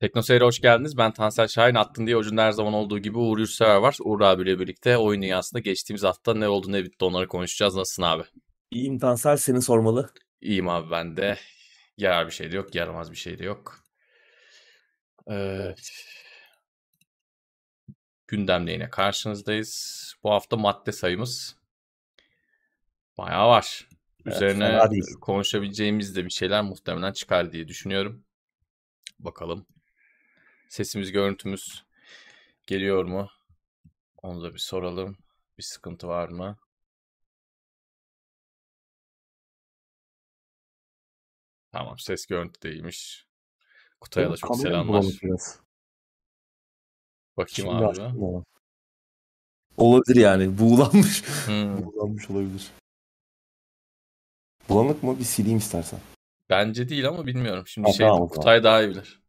Tekno Seyir'e hoş geldiniz. Ben Tansel Şahin. Attın diye ucunda her zaman olduğu gibi Uğur Yurtsever var. Uğur abiyle birlikte oyun dünyasında geçtiğimiz hafta ne oldu ne bitti onları konuşacağız. Nasılsın abi? İyiyim Tansel seni sormalı. İyiyim abi ben de. Yarar bir şey de yok, yaramaz bir şey de yok. Evet. Gündemle yine karşınızdayız. Bu hafta madde sayımız bayağı var. Evet, Üzerine değil. konuşabileceğimiz de bir şeyler muhtemelen çıkar diye düşünüyorum. Bakalım. Sesimiz, görüntümüz geliyor mu? Onu da bir soralım. Bir sıkıntı var mı? Tamam, ses görüntü de iyiymiş. Kutay'a da çok selamlar. Bakayım Şimdi abi. açtım. Olabilir yani. Buğulanmış. Hmm, Buğulanmış olabilir. Bulanık mı? Bir sileyim istersen. bence değil ama bilmiyorum. Şimdi Ha, şey tamam. Kutay daha iyi bilir.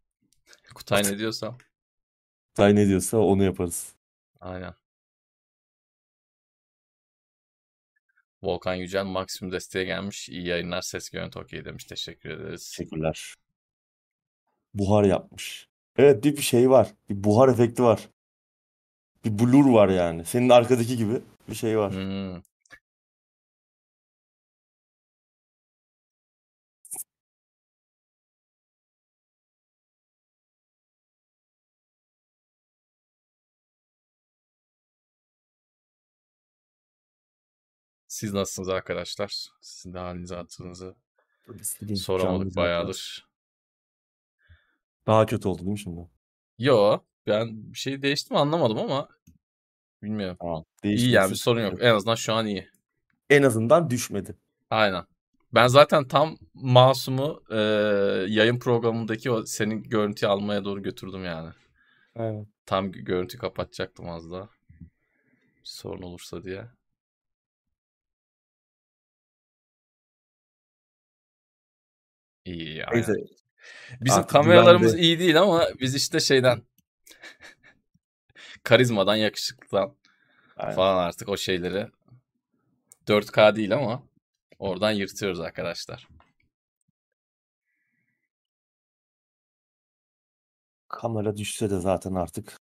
Kutay ne diyorsa. Tay ne diyorsa onu yaparız. Aynen. Volkan Yücel maksimum desteğe gelmiş. İyi yayınlar, ses görüntü okey demiş. Teşekkür ederiz. Teşekkürler. Buhar yapmış. Evet bir bir şey var. Bir buhar efekti var. Bir blur var yani. Senin arkadaki gibi bir şey var. Hmm. Siz nasılsınız arkadaşlar? Sizin de halinizi hatırınızı soramadık bayağıdır. Daha kötü oldu değil mi şimdi? Yo, ben bir şey değişti mi anlamadım ama bilmiyorum. Tamam. İyi yani bir sorun yok. yok. En azından şu an iyi. En azından düşmedi. Aynen. Ben zaten tam masumu e, yayın programındaki o senin görüntüyü almaya doğru götürdüm yani. Aynen. Tam görüntü kapatacaktım az daha. Bir sorun olursa diye. İyi yani. Neyse Bizim artık kameralarımız güvende. iyi değil ama biz işte şeyden karizmadan, yakışıklıdan Aynen. falan artık o şeyleri 4K değil ama oradan yırtıyoruz arkadaşlar. Kamera düşse de zaten artık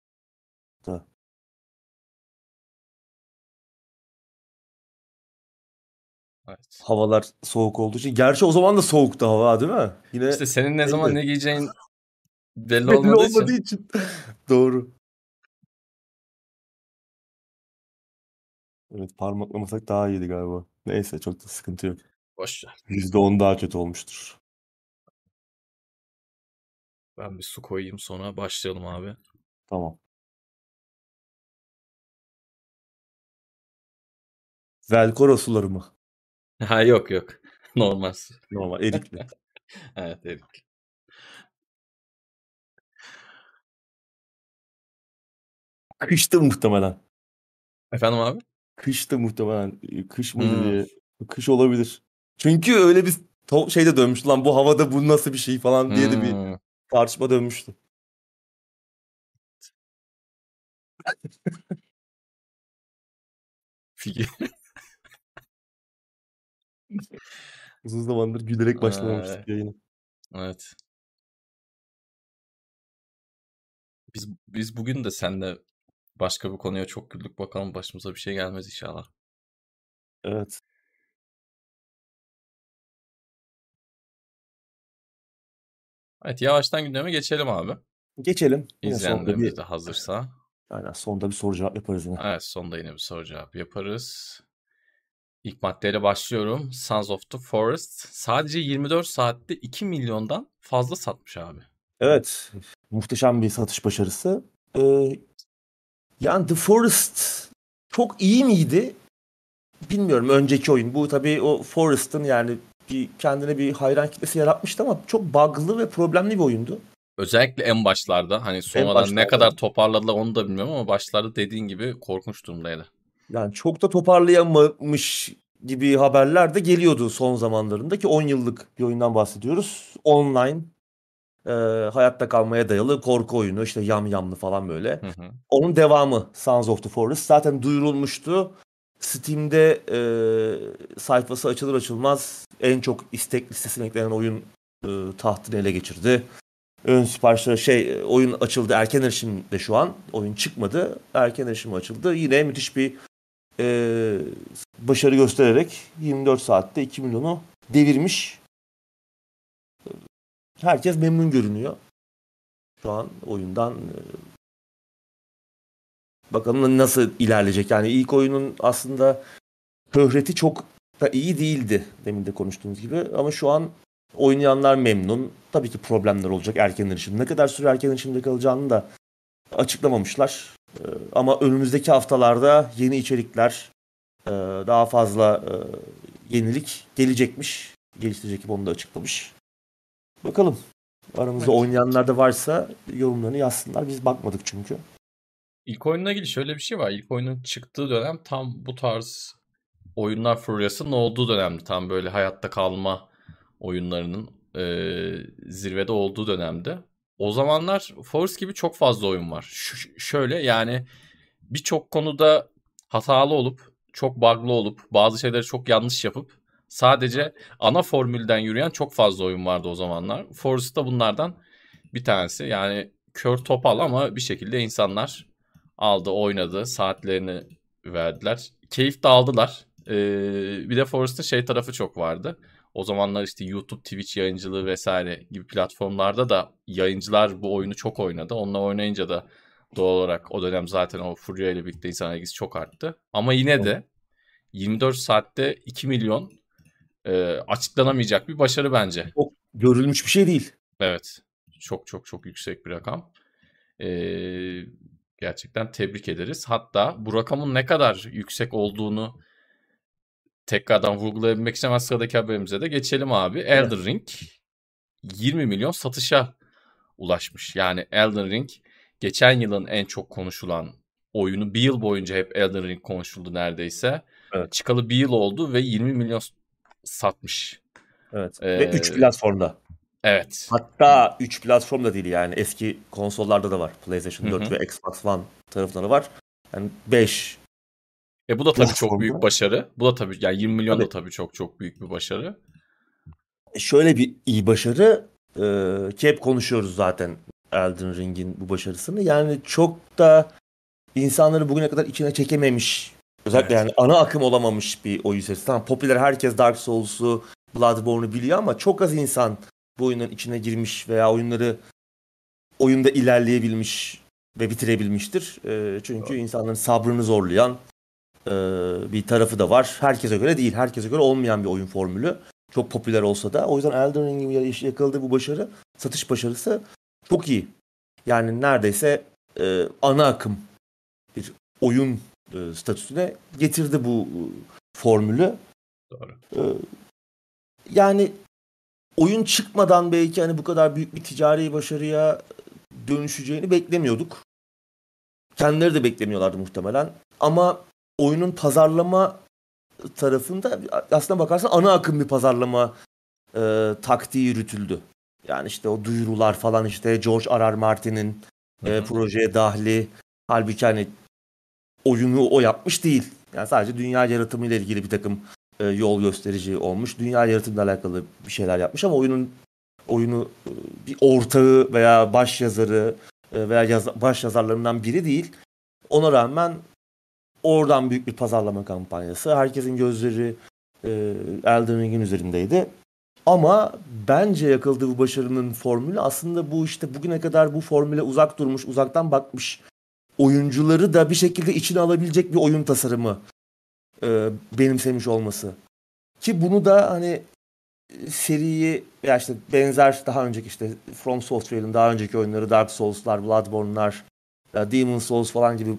da Evet. havalar soğuk olduğu için. Gerçi o zaman da soğuktu hava değil mi? Yine İşte senin ne zaman ne giyeceğin belli Belli olmadığı için olmadığı için. Doğru. Evet parmaklamasak daha iyiydi galiba. Neyse çok da sıkıntı yok. boş ver. %10 daha kötü olmuştur. Ben bir su koyayım sonra başlayalım abi. Tamam. Velcoro suları mı? Ha yok yok. Normal. Normal erikli. Evet evet. Kıştı muhtemelen. Efendim abi? Kıştı muhtemelen. Kış mıydı Hmm. diye. Kış olabilir. Çünkü öyle bir to- şeyde dönmüştü lan bu havada bu nasıl bir şey falan diye de bir tartışma dönmüştü. Figür. Uzun zamandır gülerek başlamamıştık Ay, yayına. Evet. Biz biz bugün de seninle başka bir konuya çok güldük. Bakalım başımıza bir şey gelmez inşallah. Evet. Evet yavaştan gündeme geçelim abi. Geçelim. Yine sonda İzleyenlerimiz bir de hazırsa. aynen sonda bir soru cevap yaparız yine. Evet sonda yine bir soru cevap yaparız. İlk maddeyle başlıyorum. Sons of the Forest sadece 24 saatte 2 milyondan fazla satmış abi. Evet. Muhteşem bir satış başarısı. Ee, yani The Forest çok iyi miydi? Bilmiyorum önceki oyun. Bu tabii o Forest'ın yani bir kendine bir hayran kitlesi yaratmıştı ama çok bug'lı ve problemli bir oyundu. Özellikle en başlarda hani sonradan ne başlarda. kadar toparladılar onu da bilmiyorum ama başlarda dediğin gibi korkunç durumdaydı. Yani çok da toparlayamamış gibi haberler de geliyordu son zamanlarında ki 10 yıllık bir oyundan bahsediyoruz. Online e, hayatta kalmaya dayalı korku oyunu işte yam yamlı falan böyle. Hı hı. Onun devamı Sons of the Forest zaten duyurulmuştu. Steam'de e, sayfası açılır açılmaz en çok istek listesine eklenen oyun e, tahtını ele geçirdi. ön siparişleri şey oyun açıldı erken erişimde şu an. Oyun çıkmadı. Erken erişim açıldı. Yine müthiş bir e, başarı göstererek 24 saatte 2 milyonu devirmiş. Herkes memnun görünüyor. Şu an oyundan e, bakalım nasıl ilerleyecek. Yani ilk oyunun aslında şöhreti çok da iyi değildi demin de konuştuğumuz gibi ama şu an oynayanlar memnun. Tabii ki problemler olacak erken erişim. Ne kadar süre erken erişimde kalacağını da açıklamamışlar. Ee, ama önümüzdeki haftalarda yeni içerikler, e, daha fazla e, yenilik gelecekmiş. Geliştirecek ekip onu da açıklamış. Bakalım. Aramızda evet. oynayanlar da varsa yorumlarını yazsınlar. Biz bakmadık çünkü. İlk oyunla ilgili şöyle bir şey var. İlk oyunun çıktığı dönem tam bu tarz oyunlar furyasının olduğu dönemdi. Tam böyle hayatta kalma oyunlarının e, zirvede olduğu dönemde. O zamanlar Force gibi çok fazla oyun var. Ş- şöyle yani birçok konuda hatalı olup, çok bug'lı olup, bazı şeyleri çok yanlış yapıp sadece ana formülden yürüyen çok fazla oyun vardı o zamanlar. Force da bunlardan bir tanesi. Yani kör topal ama bir şekilde insanlar aldı, oynadı, saatlerini verdiler. Keyif de aldılar. Ee, bir de Forest'ın şey tarafı çok vardı. O zamanlar işte YouTube, Twitch yayıncılığı vesaire gibi platformlarda da yayıncılar bu oyunu çok oynadı. Onunla oynayınca da doğal olarak o dönem zaten o Furya ile birlikte insan ilgisi çok arttı. Ama yine de 24 saatte 2 milyon e, açıklanamayacak bir başarı bence. Çok görülmüş bir şey değil. Evet. Çok çok çok yüksek bir rakam. Ee, gerçekten tebrik ederiz. Hatta bu rakamın ne kadar yüksek olduğunu tekrardan vurgulayabilmek için hemen sıradaki haberimize de geçelim abi. Elden evet. Ring 20 milyon satışa ulaşmış. Yani Elden Ring geçen yılın en çok konuşulan oyunu bir yıl boyunca hep Elden Ring konuşuldu neredeyse. Evet. Çıkalı bir yıl oldu ve 20 milyon satmış. Evet. Ee, ve 3 platformda. Evet. Hatta 3 platformda değil yani eski konsollarda da var. PlayStation 4 Hı-hı. ve Xbox One tarafları var. Yani 5 e bu da tabii çok büyük başarı. Bu da tabii yani 20 milyon tabii. da tabii çok çok büyük bir başarı. Şöyle bir iyi başarı e, ki hep konuşuyoruz zaten Elden Ring'in bu başarısını. Yani çok da insanları bugüne kadar içine çekememiş. Özellikle evet. yani ana akım olamamış bir oyun serisi. Tamam popüler herkes Dark Souls'u, Bloodborne'u biliyor ama çok az insan bu oyunların içine girmiş veya oyunları oyunda ilerleyebilmiş ve bitirebilmiştir. E, çünkü evet. insanların sabrını zorlayan, e, bir tarafı da var. Herkese göre değil. Herkese göre olmayan bir oyun formülü. Çok popüler olsa da. O yüzden Elden Ring'in yakaladığı bu başarı, satış başarısı çok iyi. Yani neredeyse e, ana akım bir oyun e, statüsüne getirdi bu e, formülü. Doğru. E, yani oyun çıkmadan belki hani bu kadar büyük bir ticari başarıya dönüşeceğini beklemiyorduk. Kendileri de beklemiyorlardı muhtemelen. Ama oyunun pazarlama tarafında aslına bakarsan ana akım bir pazarlama e, taktiği yürütüldü. Yani işte o duyurular falan işte George R. R. Martin'in e, projeye dahli. Halbuki hani oyunu o yapmış değil. Yani sadece dünya yaratımı ile ilgili bir takım e, yol gösterici olmuş. Dünya yaratımıyla alakalı bir şeyler yapmış ama oyunun oyunu e, bir ortağı veya baş yazarı e, veya yaz, baş yazarlarından biri değil. Ona rağmen Oradan büyük bir pazarlama kampanyası. Herkesin gözleri e, Elden Ring'in üzerindeydi. Ama bence yakaladığı bu başarının formülü aslında bu işte bugüne kadar bu formüle uzak durmuş, uzaktan bakmış oyuncuları da bir şekilde içine alabilecek bir oyun tasarımı e, benimsemiş olması. Ki bunu da hani seriyi ya işte benzer daha önceki işte From Software'ın daha önceki oyunları Dark Souls'lar, Bloodborne'lar, Demon Souls falan gibi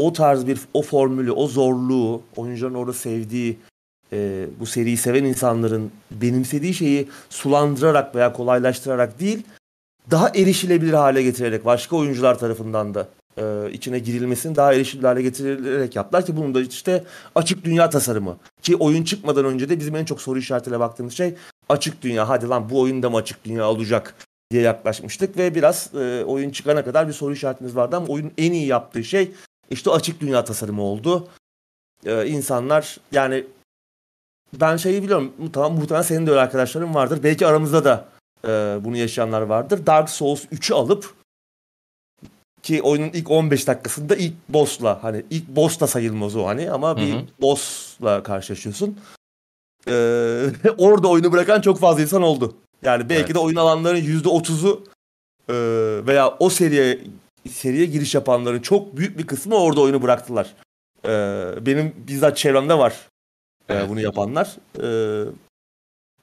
o tarz bir o formülü, o zorluğu oyuncuların orada sevdiği e, bu seriyi seven insanların benimsediği şeyi sulandırarak veya kolaylaştırarak değil daha erişilebilir hale getirerek başka oyuncular tarafından da e, içine girilmesini daha erişilebilir hale getirilerek yaptılar ki bunun da işte açık dünya tasarımı. Ki oyun çıkmadan önce de bizim en çok soru işaretiyle baktığımız şey açık dünya. Hadi lan bu oyunda mı açık dünya olacak diye yaklaşmıştık ve biraz e, oyun çıkana kadar bir soru işaretimiz vardı ama oyunun en iyi yaptığı şey işte açık dünya tasarımı oldu. Ee, insanlar yani ben şeyi biliyorum tamam muhtemelen senin de öyle arkadaşların vardır. Belki aramızda da e, bunu yaşayanlar vardır. Dark Souls 3'ü alıp ki oyunun ilk 15 dakikasında ilk boss'la hani ilk boss da sayılmaz o hani ama bir Hı hı. boss'la karşılaşıyorsun. Ee, orada oyunu bırakan çok fazla insan oldu. Yani belki Evet. de oyun alanların %30'u e, veya o seriye seriye giriş yapanların çok büyük bir kısmı orada oyunu bıraktılar. Ee, benim bizzat çevremde var e, Evet. bunu yapanlar. Ee,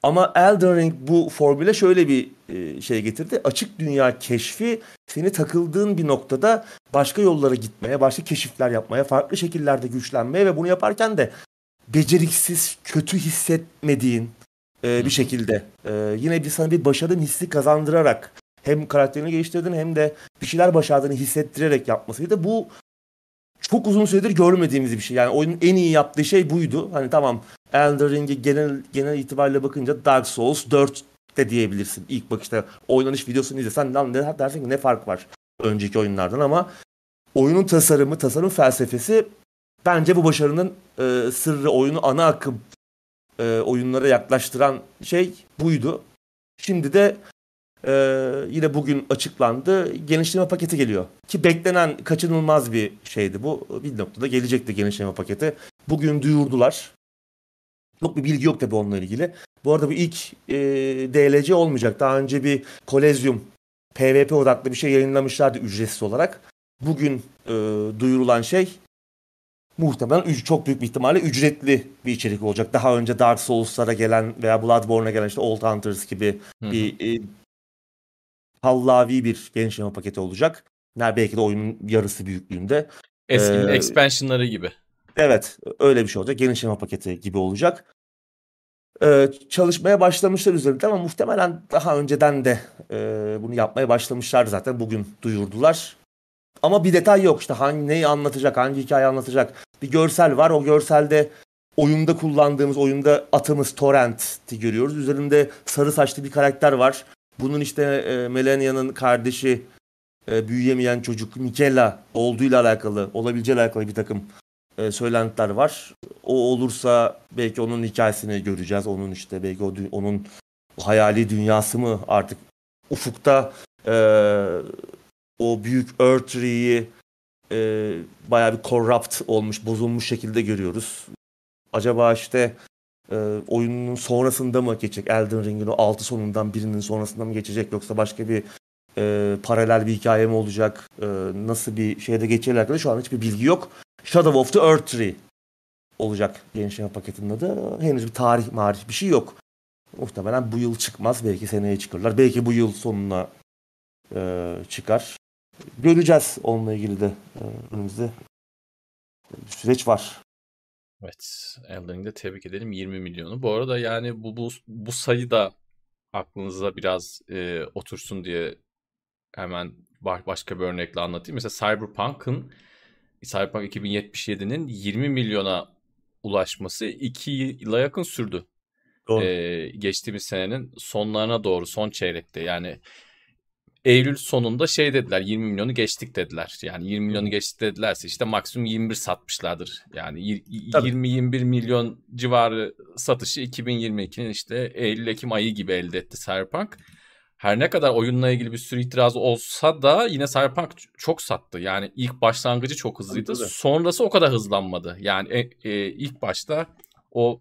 ama Elden Ring bu formüle şöyle bir e, şey getirdi. Açık dünya keşfi seni takıldığın bir noktada başka yollara gitmeye, başka keşifler yapmaya, farklı şekillerde güçlenmeye ve bunu yaparken de beceriksiz, kötü hissetmediğin e, bir şekilde e, yine bir sana bir başarın hissi kazandırarak hem karakterini geliştirdin hem de bir şeyler başardığını hissettirerek yapmasıydı. Bu çok uzun süredir görmediğimiz bir şey. Yani oyunun en iyi yaptığı şey buydu. Hani tamam Elden Ring'i genel genel itibariyle bakınca Dark Souls 4 de diyebilirsin. İlk bakışta oynanış videosunu izlesen lan ne dersin ki ne fark var önceki oyunlardan ama oyunun tasarımı, tasarım felsefesi bence bu başarının e, sırrı, oyunu ana akım e, oyunlara yaklaştıran şey buydu. Şimdi de e, yine bugün açıklandı. Genişleme paketi geliyor. Ki beklenen kaçınılmaz bir şeydi bu. Bir noktada gelecekti genişleme paketi. Bugün duyurdular. Çok bir bilgi yok tabii onunla ilgili. Bu arada bu ilk e, DLC olmayacak. Daha önce bir Kolezyum PvP odaklı bir şey yayınlamışlardı ücretsiz olarak. Bugün e, duyurulan şey muhtemelen çok büyük bir ihtimalle ücretli bir içerik olacak. Daha önce Dark Souls'lara gelen veya Bloodborne'a gelen işte Old Hunters gibi Hı hı. bir e, hallavi bir genişleme paketi olacak. Ne belki de oyunun yarısı büyüklüğünde. Eskinin Ee, expansionları gibi. Evet öyle bir şey olacak. Genişleme paketi gibi olacak. Ee, çalışmaya başlamışlar üzerinde ama muhtemelen daha önceden de e, bunu yapmaya başlamışlar zaten. Bugün duyurdular. Ama bir detay yok işte hangi neyi anlatacak, hangi hikaye anlatacak. Bir görsel var. O görselde oyunda kullandığımız, oyunda atımız Torrent'i görüyoruz. Üzerinde sarı saçlı bir karakter var. Bunun işte e, Melania'nın kardeşi e, büyüyemeyen çocuk Michaela olduğuyla alakalı, olabileceğiyle alakalı bir takım e, söylentiler var. O olursa belki onun hikayesini göreceğiz. Onun işte belki o onun hayali dünyası mı artık ufukta e, o büyük Earth e, bayağı bir corrupt olmuş, bozulmuş şekilde görüyoruz. Acaba işte e, oyunun sonrasında mı geçecek? Elden Ring'in o altı sonundan birinin sonrasında mı geçecek? Yoksa başka bir e, paralel bir hikaye mi olacak? E, nasıl bir şeyde geçeceğiyle alakalı şu an hiçbir bilgi yok. Shadow of the Earth Tree olacak genişleme paketinin adı. Henüz bir tarih marif bir şey yok. Muhtemelen bu yıl çıkmaz. Belki seneye çıkarlar. Belki bu yıl sonuna e, çıkar. Göreceğiz onunla ilgili de e, önümüzde bir süreç var. Evet. Elden Ring'de tebrik edelim 20 milyonu. Bu arada yani bu bu, bu sayı da aklınıza biraz e, otursun diye hemen ba- başka bir örnekle anlatayım. Mesela Cyberpunk'ın Cyberpunk 2077'nin 20 milyona ulaşması 2 yıla yakın sürdü. Doğru. Ee, geçtiğimiz senenin sonlarına doğru son çeyrekte yani Eylül sonunda şey dediler 20 milyonu geçtik dediler. Yani 20 milyonu geçtik dedilerse işte maksimum 21 satmışlardır. Yani y- y- Tabii. 20-21 milyon civarı satışı 2022'nin işte Eylül-Ekim ayı gibi elde etti Cyberpunk. Her ne kadar oyunla ilgili bir sürü itiraz olsa da yine Cyberpunk çok sattı. Yani ilk başlangıcı çok hızlıydı. Tabii, tabii. Sonrası o kadar hızlanmadı. Yani e, e, ilk başta o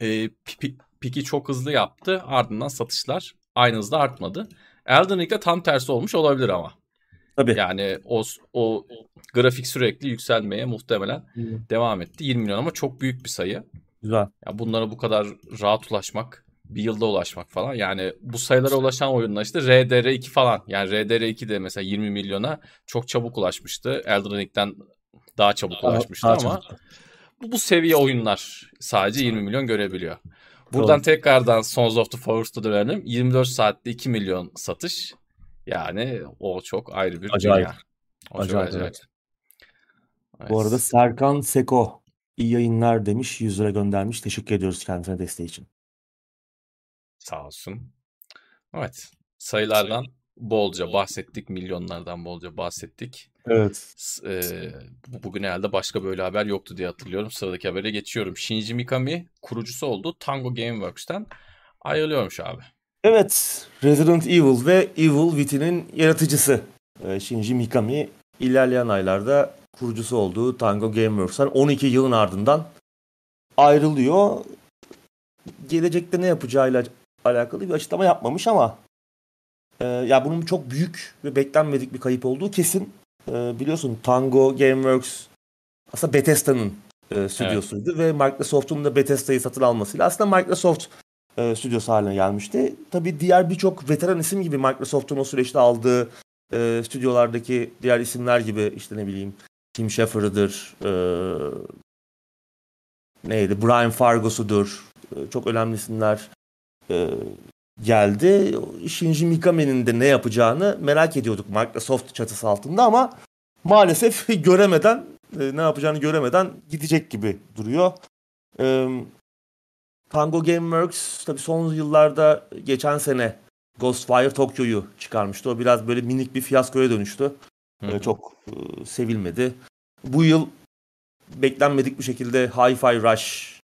e, pi- pi- piki çok hızlı yaptı. Ardından satışlar aynı hızda artmadı. Elden Ring'de tam tersi olmuş olabilir ama. Tabii. Yani o o grafik sürekli yükselmeye muhtemelen Hı. devam etti. 20 milyon ama çok büyük bir sayı. Güzel. Ya bunlara bu kadar rahat ulaşmak, bir yılda ulaşmak falan. Yani bu sayılara ulaşan oyunlar işte RDR2 falan. Yani RDR2 de mesela 20 milyona çok çabuk ulaşmıştı. Elden Ring'den daha çabuk Daha- ulaşmıştı daha ama çabuk. bu, bu seviye oyunlar sadece 20 milyon görebiliyor. Buradan Doğru. tekrardan Sons of the Forest'a dönelim. 24 saatte 2 milyon satış. Yani o çok ayrı bir Acayip. dünya. O Acayip, acayip. evet. Evet. Bu arada Serkan Seko iyi yayınlar demiş. 100 lira göndermiş. Teşekkür ediyoruz kendisine desteği için. Sağ olsun. Evet. Sayılardan bolca bahsettik. Milyonlardan bolca bahsettik. Evet. Bu- bugün herhalde başka böyle haber yoktu diye hatırlıyorum. Sıradaki habere geçiyorum. Shinji Mikami kurucusu oldu. Tango Gameworks'ten ayrılıyormuş abi. Evet, Resident Evil ve Evil Within'in yaratıcısı e, Shinji Mikami ilerleyen aylarda kurucusu olduğu Tango Gameworks'tan 12 yılın ardından ayrılıyor. Gelecekte ne yapacağıyla alakalı bir açıklama yapmamış ama e, ya bunun çok büyük ve beklenmedik bir kayıp olduğu kesin. E, biliyorsun Tango Gameworks aslında Bethesda'nın e, stüdyosuydu evet. ve Microsoft'un da Bethesda'yı satın almasıyla aslında Microsoft e, stüdyosu haline gelmişti. Tabii diğer birçok veteran isim gibi Microsoft'un o süreçte aldığı e, stüdyolardaki diğer isimler gibi işte ne bileyim Tim Schafer'ıdır, e, neydi Brian Fargo'sudur, e, çok önemli isimler e, geldi. Shinji Mikami'nin de ne yapacağını merak ediyorduk Microsoft çatısı altında ama maalesef göremeden e, ne yapacağını göremeden gidecek gibi duruyor. E, Tango Gameworks tabii son yıllarda geçen sene Ghostwire Tokyo'yu çıkarmıştı. O biraz böyle minik bir fiyaskoya dönüştü. Hı Çok e, sevilmedi. Bu yıl beklenmedik bir şekilde Hi-Fi Rush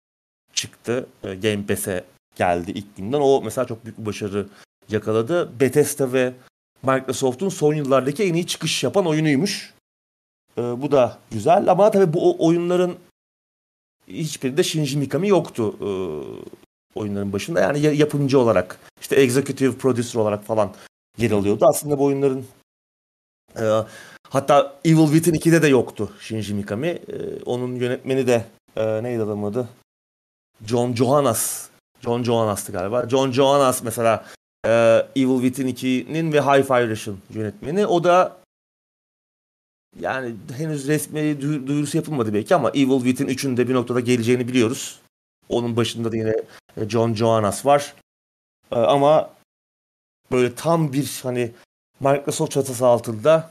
çıktı. E, Game Pass'e geldi ilk günden. O mesela çok büyük bir başarı yakaladı. Bethesda ve Microsoft'un son yıllardaki en iyi çıkış yapan oyunuymuş. E, bu da güzel ama tabii bu oyunların hiçbirinde Shinji Mikami yoktu e, oyunların başında. Yani yapımcı olarak, işte executive producer olarak falan yer alıyordu. Aslında bu oyunların e, hatta Evil Within 2'de de yoktu Shinji Mikami. E, onun yönetmeni de e, neydi adamın adı? John Johannes. John Johannas'tı galiba. John Johannes mesela e, Evil Within 2'nin ve Hi-Fi Rush'ın yönetmeni. O da yani henüz resmi duyurusu yapılmadı belki ama Evil Within 3'ün de bir noktada geleceğini biliyoruz. Onun başında da yine e, John Johannes var. E, ama böyle tam bir hani Microsoft çatısı altında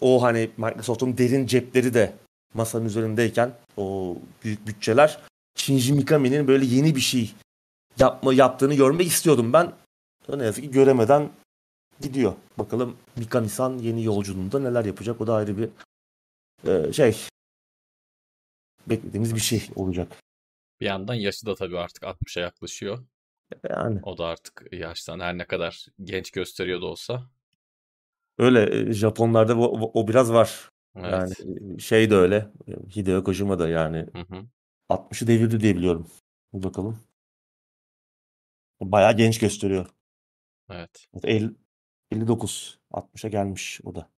o hani Microsoft'un derin cepleri de masanın üzerindeyken o büyük bütçeler Shinji Mikami'nin böyle yeni bir şey yapma yaptığını görmek istiyordum ben. Ne yazık ki göremeden gidiyor. Bakalım Mikami-san yeni yolculuğunda neler yapacak o da ayrı bir e, şey beklediğimiz bir şey olacak. Bir yandan yaşı da tabii artık 60'a yaklaşıyor. Yani. O da artık yaştan her ne kadar genç gösteriyor da olsa. Öyle Japonlarda o, o biraz var. Evet. Yani şey de öyle. Hideo Kojima da yani. Hı hı. 60'ı devirdi diye biliyorum. Bir bakalım. Bayağı genç gösteriyor. Evet. 50, 59. 60'a gelmiş o da.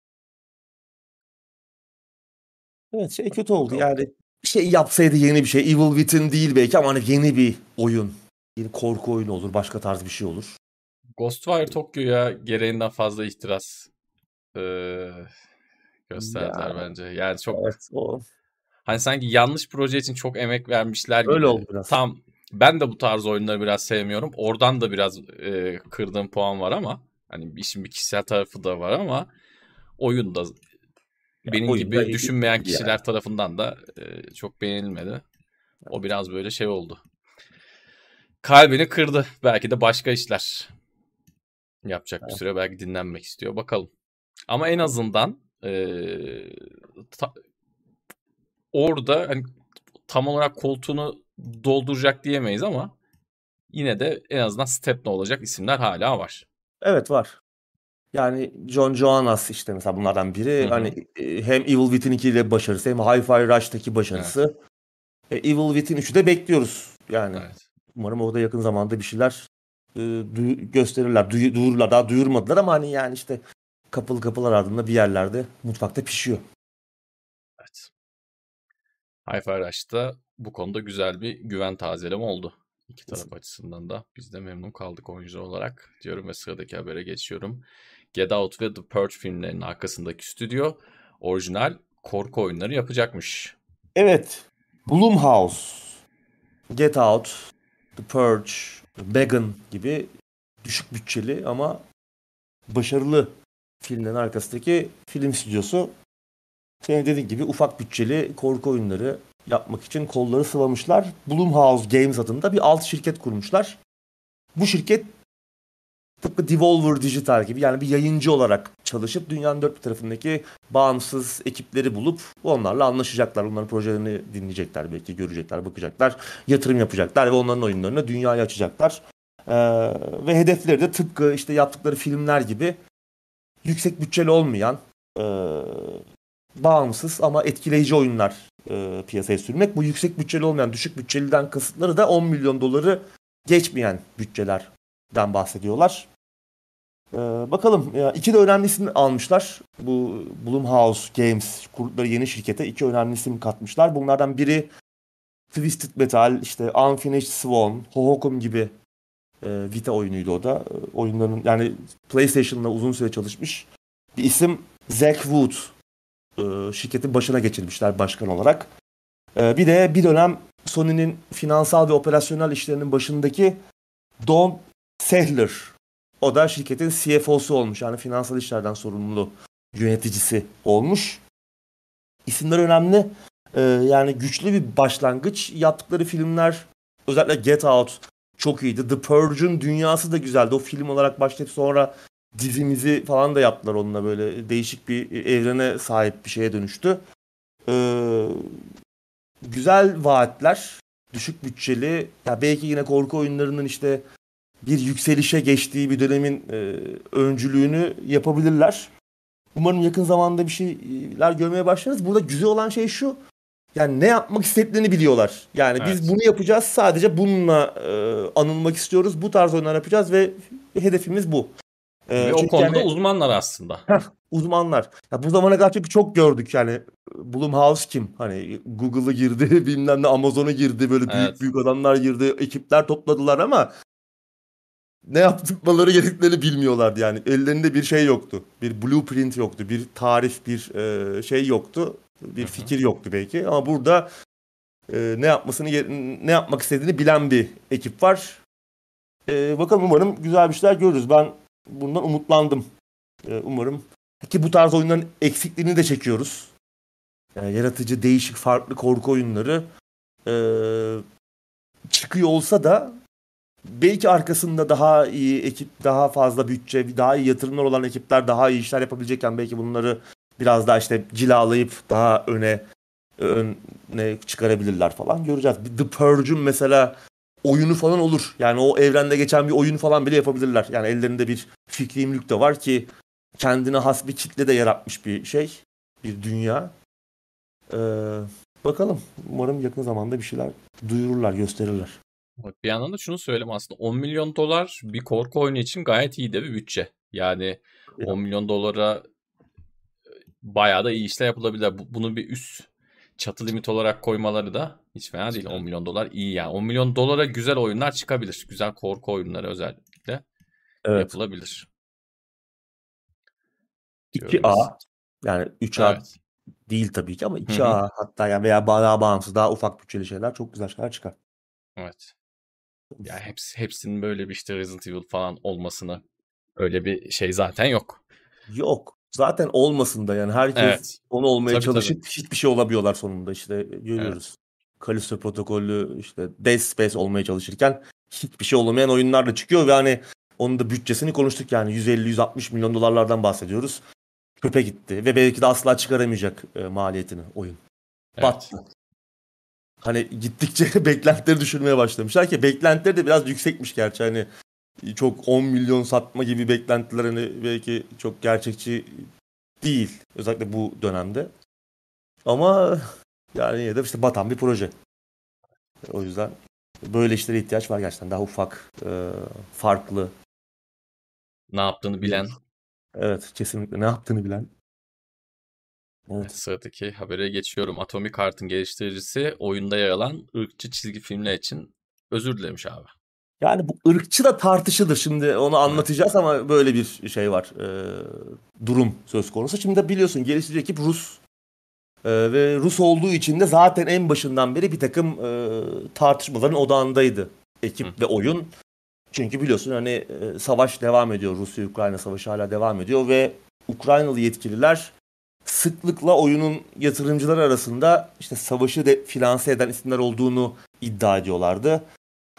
Evet şey kötü oldu yani bir şey yapsaydı yeni bir şey. Evil Within değil belki ama hani yeni bir oyun. Yeni korku oyunu olur. Başka tarz bir şey olur. Ghostwire Tokyo'ya gereğinden fazla ihtiras ee, gösterdiler ya, bence. Yani çok evet, o. hani sanki yanlış proje için çok emek vermişler gibi. Öyle oldu biraz. Tam ben de bu tarz oyunları biraz sevmiyorum. Oradan da biraz e, kırdığım puan var ama hani işin bir kişisel tarafı da var ama oyun da benim ya, gibi düşünmeyen kişiler yani. tarafından da e, çok beğenilmedi. O biraz böyle şey oldu. Kalbini kırdı. Belki de başka işler yapacak bir süre. Belki dinlenmek istiyor. Bakalım. Ama en azından e, ta, orada hani tam olarak koltuğunu dolduracak diyemeyiz ama yine de en azından step ne olacak isimler hala var. Evet var. Yani John Johannes işte mesela bunlardan biri. Hı hı. Hani e, hem Evil Within 2 ile başarısı hem Hi-Fi Rush'taki başarısı. Evet. E, Evil Within 3'ü de bekliyoruz. Yani evet. umarım orada yakın zamanda bir şeyler e, duy- gösterirler, duy- duyururlar. Daha duyurmadılar ama hani yani işte kapılı kapılar ardında bir yerlerde mutfakta pişiyor. Evet. Hi-Fi Rush'ta bu konuda güzel bir güven tazeleme oldu. İki taraf açısından da biz de memnun kaldık oyuncu olarak diyorum ve sıradaki habere geçiyorum. Get Out ve The Purge filmlerinin arkasındaki stüdyo orijinal korku oyunları yapacakmış. Evet. Blumhouse, Get Out, The Purge, Megan gibi düşük bütçeli ama başarılı filmlerin arkasındaki film stüdyosu. Senin dediğin gibi ufak bütçeli korku oyunları yapmak için kolları sıvamışlar. Blumhouse Games adında bir alt şirket kurmuşlar. Bu şirket tıpkı Devolver Digital gibi yani bir yayıncı olarak çalışıp dünyanın dört bir tarafındaki bağımsız ekipleri bulup onlarla anlaşacaklar. Onların projelerini dinleyecekler belki görecekler, bakacaklar, yatırım yapacaklar ve onların oyunlarını dünyaya açacaklar. Ee, ve hedefleri de tıpkı işte yaptıkları filmler gibi yüksek bütçeli olmayan e, bağımsız ama etkileyici oyunlar e, piyasaya sürmek. Bu yüksek bütçeli olmayan düşük bütçeliden kasıtları da 10 milyon doları geçmeyen bütçelerden bahsediyorlar. Ee, bakalım ya iki de önemli isim almışlar. Bu Blumhouse Games kurdukları yeni şirkete iki önemli isim katmışlar. Bunlardan biri Twisted Metal, işte Unfinished Swan, Hohokum gibi e, Vita oyunuydu o da. E, oyunların yani PlayStation'la uzun süre çalışmış bir isim Zack Wood e, şirketin başına geçirmişler başkan olarak. E, bir de bir dönem Sony'nin finansal ve operasyonel işlerinin başındaki Don Sehler. O da şirketin CFO'su olmuş. Yani finansal işlerden sorumlu yöneticisi olmuş. İsimler önemli. Ee, yani güçlü bir başlangıç. Yaptıkları filmler özellikle Get Out çok iyiydi. The Purge'un dünyası da güzeldi. O film olarak başlayıp sonra dizimizi falan da yaptılar onunla böyle değişik bir evrene sahip bir şeye dönüştü. Ee, güzel vaatler, düşük bütçeli. Ya belki yine korku oyunlarının işte bir yükselişe geçtiği bir dönemin e, öncülüğünü yapabilirler. Umarım yakın zamanda bir şeyler görmeye başlarız. Burada güzel olan şey şu. Yani ne yapmak istediklerini biliyorlar. Yani evet. biz bunu yapacağız. Sadece bununla e, anılmak istiyoruz. Bu tarz oyunlar yapacağız ve hedefimiz bu. E, ve o konuda yani, uzmanlar aslında. Heh, uzmanlar. Ya bu zamana kadar çünkü çok gördük yani. Blumhouse kim? Hani Google'ı girdi, bilmem ne Amazon'u girdi, böyle büyük evet. büyük adamlar girdi, ekipler topladılar ama ne yaptıkları gerektiğini bilmiyorlardı yani. Ellerinde bir şey yoktu. Bir blueprint yoktu. Bir tarif, bir e, şey yoktu. Bir fikir yoktu belki. Ama burada e, ne yapmasını ne yapmak istediğini bilen bir ekip var. E, bakalım umarım güzel bir şeyler görürüz. Ben bundan umutlandım. E, umarım. Ki bu tarz oyunların eksikliğini de çekiyoruz. Yani yaratıcı, değişik, farklı korku oyunları e, çıkıyor olsa da belki arkasında daha iyi ekip, daha fazla bütçe, daha iyi yatırımlar olan ekipler daha iyi işler yapabilecekken belki bunları biraz daha işte cilalayıp daha öne öne çıkarabilirler falan göreceğiz. The Purge'ün mesela oyunu falan olur. Yani o evrende geçen bir oyun falan bile yapabilirler. Yani ellerinde bir fikri mülk de var ki kendine has bir kitle de yaratmış bir şey. Bir dünya. Ee, bakalım. Umarım yakın zamanda bir şeyler duyururlar, gösterirler. Bir yandan da şunu söyleyeyim aslında 10 milyon dolar bir korku oyunu için gayet iyi de bir bütçe. Yani 10 milyon dolara bayağı da iyi işler yapılabilir. Bunu bir üst çatı limit olarak koymaları da hiç fena değil. 10 milyon dolar iyi yani. 10 milyon dolara güzel oyunlar çıkabilir. Güzel korku oyunları özellikle evet. yapılabilir. 2A yani 3A evet. değil tabii ki ama 2A Hı-hı. hatta yani veya daha bağımsız daha ufak bütçeli şeyler çok güzel şeyler çıkar. Evet. Yani hepsi, hepsinin böyle bir işte Resident Evil falan olmasını öyle bir şey zaten yok. Yok. Zaten olmasın da yani herkes evet. onu olmaya tabii, çalışıp tabii. hiçbir şey olamıyorlar sonunda işte görüyoruz. Evet. Kalisto protokolü işte Dead Space olmaya çalışırken hiçbir şey olamayan oyunlar da çıkıyor ve hani onun da bütçesini konuştuk yani 150-160 milyon dolarlardan bahsediyoruz. Köpe gitti ve belki de asla çıkaramayacak e, maliyetini oyun. Evet. Battı hani gittikçe beklentileri düşürmeye başlamışlar ki beklentileri de biraz yüksekmiş gerçi hani çok 10 milyon satma gibi beklentiler hani belki çok gerçekçi değil özellikle bu dönemde. Ama yani yine de işte batan bir proje. O yüzden böyle işlere ihtiyaç var gerçekten. Daha ufak, e, farklı. Ne yaptığını bilen. Evet, kesinlikle ne yaptığını bilen. Evet. Sıradaki habere geçiyorum. Atomic Heart'ın geliştiricisi oyunda yer alan ırkçı çizgi filmler için özür dilemiş abi. Yani bu ırkçı da tartışılır. Şimdi onu anlatacağız ama böyle bir şey var. E, durum söz konusu. Şimdi biliyorsun geliştirici ekip Rus. E, ve Rus olduğu için de zaten en başından beri bir takım e, tartışmaların odağındaydı ekip Hı. ve oyun. Çünkü biliyorsun hani e, savaş devam ediyor. Rusya-Ukrayna savaşı hala devam ediyor ve Ukraynalı yetkililer sıklıkla oyunun yatırımcılar arasında işte savaşı de finanse eden isimler olduğunu iddia ediyorlardı.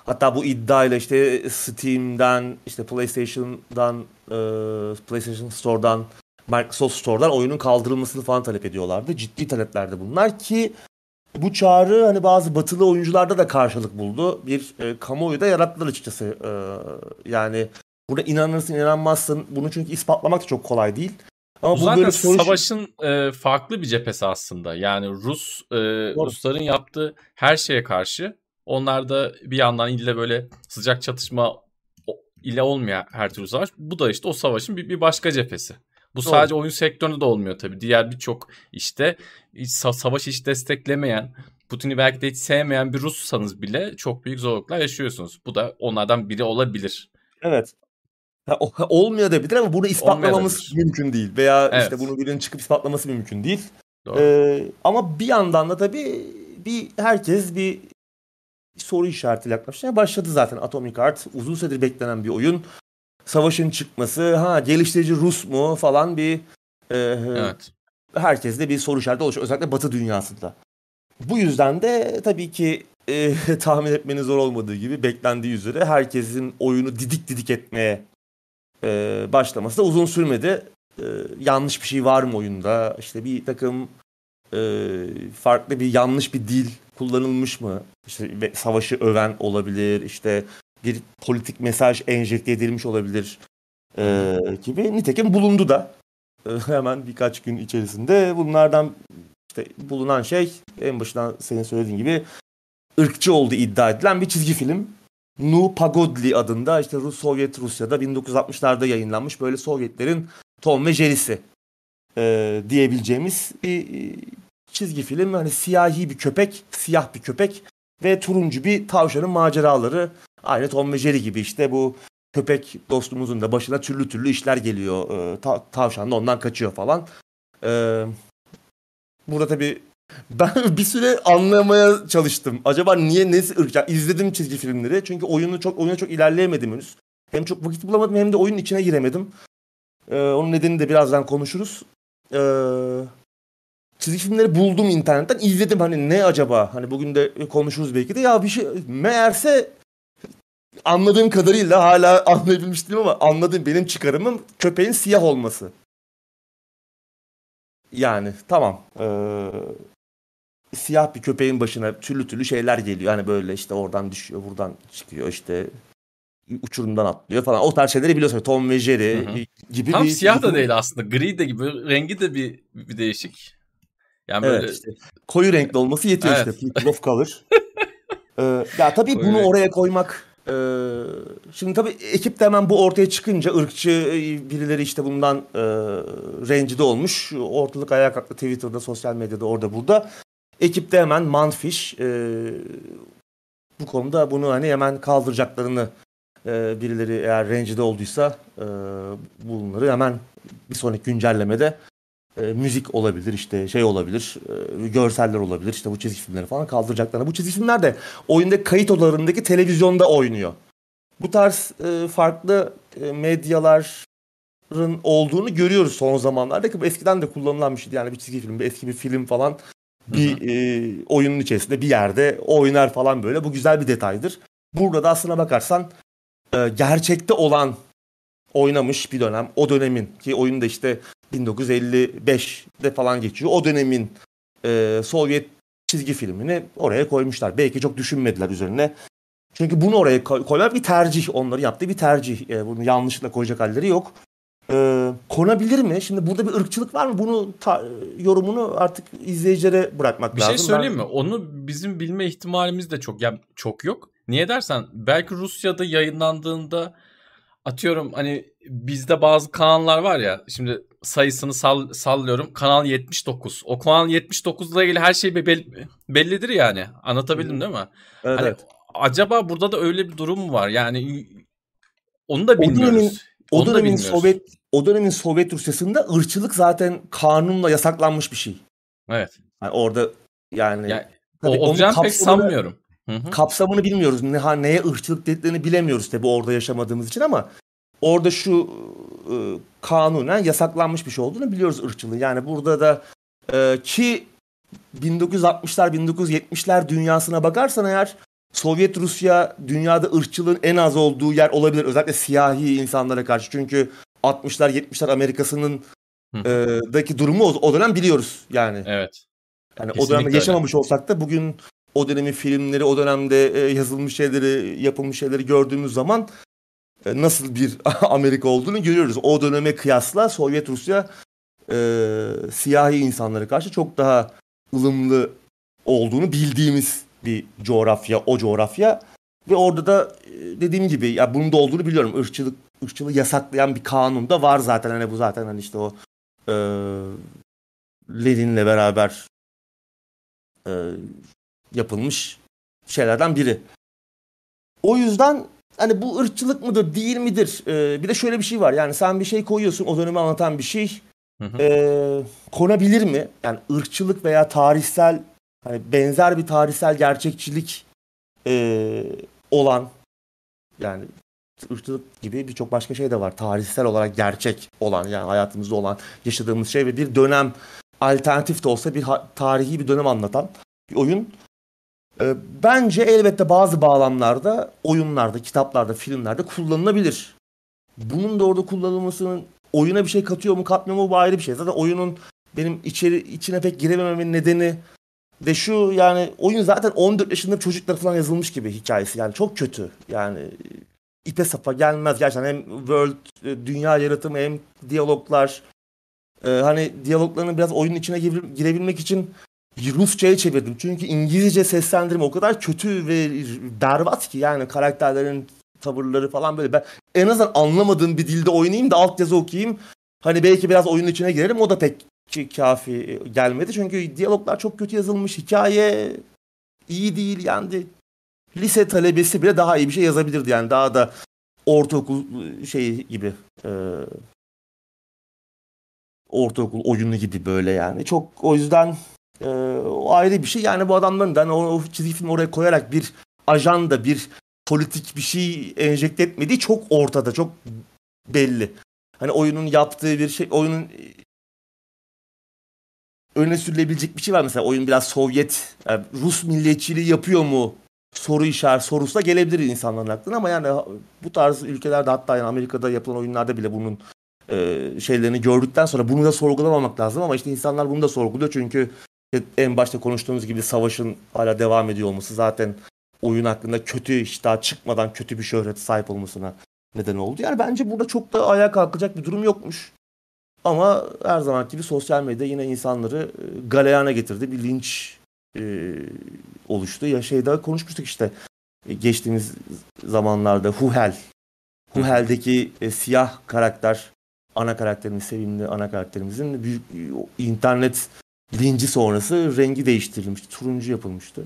Hatta bu iddiayla işte Steam'den, işte PlayStation'dan, e, PlayStation Store'dan, Microsoft Store'dan oyunun kaldırılmasını falan talep ediyorlardı. Ciddi taleplerdi bunlar ki bu çağrı hani bazı batılı oyuncularda da karşılık buldu. Bir e, kamuoyu da yarattılar açıkçası. E, yani buna inanırsın inanmazsın. Bunu çünkü ispatlamak da çok kolay değil. Ama bu, bu zaten soru... savaşın e, farklı bir cephesi aslında. Yani Rus e, Rusların yaptığı her şeye karşı onlar da bir yandan ille böyle sıcak çatışma ile olmuyor her türlü savaş. Bu da işte o savaşın bir, bir başka cephesi. Bu Doğru. sadece oyun sektöründe de olmuyor tabii. Diğer birçok işte savaş hiç desteklemeyen, Putin'i belki de hiç sevmeyen bir Russanız bile çok büyük zorluklar yaşıyorsunuz. Bu da onlardan biri olabilir. Evet. Ha, olmuyor da bilir ama bunu ispatlamamız mümkün değil. Veya evet. işte bunu birinin çıkıp ispatlaması mümkün değil. Ee, ama bir yandan da tabii bir herkes bir soru işaretiyle yaklaşmaya başladı zaten Atomic Heart. Uzun süredir beklenen bir oyun. Savaşın çıkması, ha geliştirici Rus mu falan bir e, evet. herkeste bir soru işareti oluşuyor. Özellikle Batı dünyasında. Bu yüzden de tabii ki e, tahmin etmenin zor olmadığı gibi beklendiği üzere herkesin oyunu didik didik etmeye e, başlaması da uzun sürmedi. E, yanlış bir şey var mı oyunda? İşte bir takım e, farklı bir yanlış bir dil kullanılmış mı? İşte savaşı öven olabilir. İşte bir politik mesaj enjekte edilmiş olabilir e, gibi. Nitekim bulundu da e, hemen birkaç gün içerisinde bunlardan işte bulunan şey en başından senin söylediğin gibi ırkçı olduğu iddia edilen bir çizgi film. Nu Pagodli adında işte Rus Sovyet Rusya'da 1960'larda yayınlanmış böyle Sovyetlerin Tom ve Jerry'si e, diyebileceğimiz bir çizgi film. Hani siyahi bir köpek, siyah bir köpek ve turuncu bir tavşanın maceraları. Aynı Tom ve Jerry gibi işte bu köpek dostumuzun da başına türlü türlü işler geliyor. E, ta- tavşan da ondan kaçıyor falan. E, burada tabii ben bir süre anlamaya çalıştım. Acaba niye nesi ırk? Yani izledim çizgi filmleri. Çünkü oyunu çok oyuna çok ilerleyemedim henüz. Hem çok vakit bulamadım hem de oyunun içine giremedim. Ee, onun nedenini de birazdan konuşuruz. Ee, çizgi filmleri buldum internetten. izledim hani ne acaba? Hani bugün de konuşuruz belki de. Ya bir şey meğerse anladığım kadarıyla hala anlayabilmiş değilim ama anladığım benim çıkarımım köpeğin siyah olması. Yani tamam. Ee, siyah bir köpeğin başına türlü türlü şeyler geliyor. Hani böyle işte oradan düşüyor, buradan çıkıyor işte uçurumdan atlıyor falan. O tarz şeyleri biliyorsun. Tom ve Jerry hı hı. gibi Tam bir... siyah da değil aslında. Gri de gibi. Rengi de bir, bir değişik. Yani evet, böyle... işte. Koyu renkli olması yetiyor evet. işte. People of color. ee, ya tabii Koyu bunu renk. oraya koymak ee, şimdi tabii ekip de hemen bu ortaya çıkınca ırkçı e, birileri işte bundan e, rencide olmuş. Ortalık ayağa kalktı Twitter'da, sosyal medyada, orada burada. Ekip de hemen Manfish e, bu konuda bunu hani hemen kaldıracaklarını e, birileri eğer rencide olduysa e, bunları hemen bir sonraki güncellemede e, müzik olabilir işte şey olabilir e, görseller olabilir işte bu çizgi filmleri falan kaldıracaklarına. Bu çizgi filmler de oyunda kayıt odalarındaki televizyonda oynuyor. Bu tarz e, farklı e, medyaların olduğunu görüyoruz son zamanlarda ki eskiden de kullanılan bir şeydi. Yani bir çizgi film, bir eski bir film falan bir e, oyunun içerisinde bir yerde oynar falan böyle. Bu güzel bir detaydır. Burada da aslına bakarsan e, gerçekte olan oynamış bir dönem. O dönemin ki oyunda işte 1955'de falan geçiyor. O dönemin e, Sovyet çizgi filmini oraya koymuşlar. Belki çok düşünmediler üzerine. Çünkü bunu oraya koymak bir tercih. Onları yaptığı bir tercih. E, bunu yanlışlıkla koyacak halleri yok. E, konabilir mi? Şimdi burada bir ırkçılık var mı? Bunu ta, yorumunu artık izleyicilere bırakmak bir lazım. Bir şey söyleyeyim ben... mi? Onu bizim bilme ihtimalimiz de çok yani çok yok. Niye dersen belki Rusya'da yayınlandığında atıyorum hani bizde bazı kanallar var ya şimdi sayısını sall sallıyorum. Kanal 79. O kanal 79 ile ilgili her şey belli, bellidir yani. Anlatabildim değil mi? Evet, hani, evet. Acaba burada da öyle bir durum mu var? Yani onu da bilmiyoruz. O dönemin, o onu dönemin Sovyet o dönemin Sovyet Rusyası'nda ırkçılık zaten kanunla yasaklanmış bir şey. Evet. Yani orada yani, yani tabii o, olacağını pek sanmıyorum. Hı-hı. Kapsamını bilmiyoruz. Ne, ha, neye ırkçılık dediklerini bilemiyoruz tabii orada yaşamadığımız için ama orada şu e, kanunen yasaklanmış bir şey olduğunu biliyoruz ırkçılığın. Yani burada da e, ki 1960'lar 1970'ler dünyasına bakarsan eğer Sovyet Rusya dünyada ırkçılığın en az olduğu yer olabilir. Özellikle siyahi insanlara karşı. Çünkü 60'lar 70'ler Amerika'sının e, daki durumu o, o dönem biliyoruz yani. Evet. Yani o dönemde öyle. yaşamamış olsak da bugün o dönemin filmleri, o dönemde e, yazılmış şeyleri, yapılmış şeyleri gördüğümüz zaman nasıl bir Amerika olduğunu görüyoruz. O döneme kıyasla Sovyet Rusya e, siyahi insanlara karşı çok daha ılımlı olduğunu bildiğimiz bir coğrafya, o coğrafya. Ve orada da e, dediğim gibi ya bunun da olduğunu biliyorum. Irkçılık, ırkçılığı yasaklayan bir kanun da var zaten. Hani bu zaten hani işte o e, Lenin'le beraber e, yapılmış şeylerden biri. O yüzden hani bu ırkçılık mıdır değil midir? E, bir de şöyle bir şey var. Yani sen bir şey koyuyorsun o dönemi anlatan bir şey. Hı hı. E, konabilir mi? Yani ırkçılık veya tarihsel hani benzer bir tarihsel gerçekçilik e, olan yani ırkçılık gibi birçok başka şey de var. Tarihsel olarak gerçek olan yani hayatımızda olan yaşadığımız şey ve bir dönem alternatif de olsa bir tarihi bir dönem anlatan bir oyun. Ee, bence elbette bazı bağlamlarda, oyunlarda, kitaplarda, filmlerde kullanılabilir. Bunun da orada kullanılmasının oyuna bir şey katıyor mu katmıyor mu bu ayrı bir şey. Zaten oyunun benim içeri içine pek giremememin nedeni de şu yani oyun zaten 14 yaşında çocuklar falan yazılmış gibi hikayesi yani çok kötü. Yani ipe sapa gelmez gerçekten hem world e, dünya yaratımı hem diyaloglar e, hani diyaloglarını biraz oyunun içine gire- girebilmek için Rusça'ya çevirdim. Çünkü İngilizce seslendirme o kadar kötü ve berbat ki yani karakterlerin tavırları falan böyle. Ben en azından anlamadığım bir dilde oynayayım da altyazı okuyayım. Hani belki biraz oyunun içine girerim. O da pek kafi gelmedi. Çünkü diyaloglar çok kötü yazılmış. Hikaye iyi değil yani. Lise talebesi bile daha iyi bir şey yazabilirdi yani. Daha da ortaokul şeyi gibi. e, ortaokul oyunu gibi böyle yani. Çok o yüzden e, o ayrı bir şey. Yani bu adamların da hani o, o çizgi film oraya koyarak bir ajanda, bir politik bir şey enjekte etmediği çok ortada, çok belli. Hani oyunun yaptığı bir şey, oyunun e, öne sürülebilecek bir şey var mesela. Oyun biraz Sovyet, yani Rus milliyetçiliği yapıyor mu? Soru işaret sorusu da gelebilir insanların aklına ama yani bu tarz ülkelerde hatta yani Amerika'da yapılan oyunlarda bile bunun e, şeylerini gördükten sonra bunu da sorgulamamak lazım ama işte insanlar bunu da sorguluyor çünkü en başta konuştuğumuz gibi savaşın hala devam ediyor olması zaten oyun hakkında kötü hiç daha çıkmadan kötü bir şöhrete sahip olmasına neden oldu. Yani bence burada çok da ayağa kalkacak bir durum yokmuş. Ama her zaman gibi sosyal medya yine insanları e, galeyana getirdi. Bir linç e, oluştu. Ya şeyde konuşmuştuk işte e, geçtiğimiz zamanlarda Huhel. Huhel'deki e, siyah karakter ana karakterimiz, sevimli ana karakterimizin büyük e, internet linci sonrası rengi değiştirilmişti. Turuncu yapılmıştı.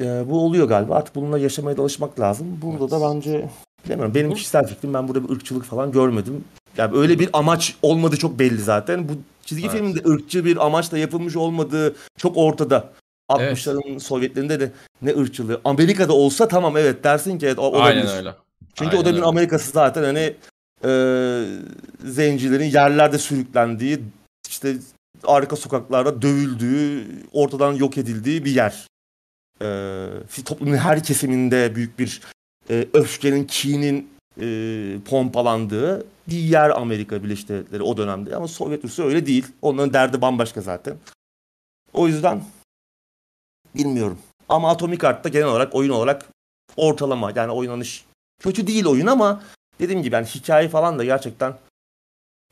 E, bu oluyor galiba. Artık bununla yaşamaya da alışmak lazım. Burada Evet. da bence bilemiyorum. Benim kişisel fikrim ben burada bir ırkçılık falan görmedim. Yani öyle bir amaç olmadığı çok belli zaten. Bu çizgi Evet. filmin de ırkçı bir amaçla yapılmış olmadığı çok ortada. Evet. 60'ların Sovyetlerinde de ne ırkçılığı. Amerika'da olsa tamam evet dersin ki evet o- olabilir. Aynen öyle. Çünkü Aynen o dönemin öyle. Amerika'sı zaten hani e, zencilerin yerlerde sürüklendiği, işte arka sokaklarda dövüldüğü, ortadan yok edildiği bir yer. E, toplumun her kesiminde büyük bir e, öfkenin, kinin e, pompalandığı bir yer Amerika Birleşik Devletleri o dönemde. Ama Sovyet Rusya öyle değil. Onların derdi bambaşka zaten. O yüzden bilmiyorum. Ama Atomic Heart'ta genel olarak oyun olarak ortalama yani oynanış kötü değil oyun ama dediğim gibi yani hikaye falan da gerçekten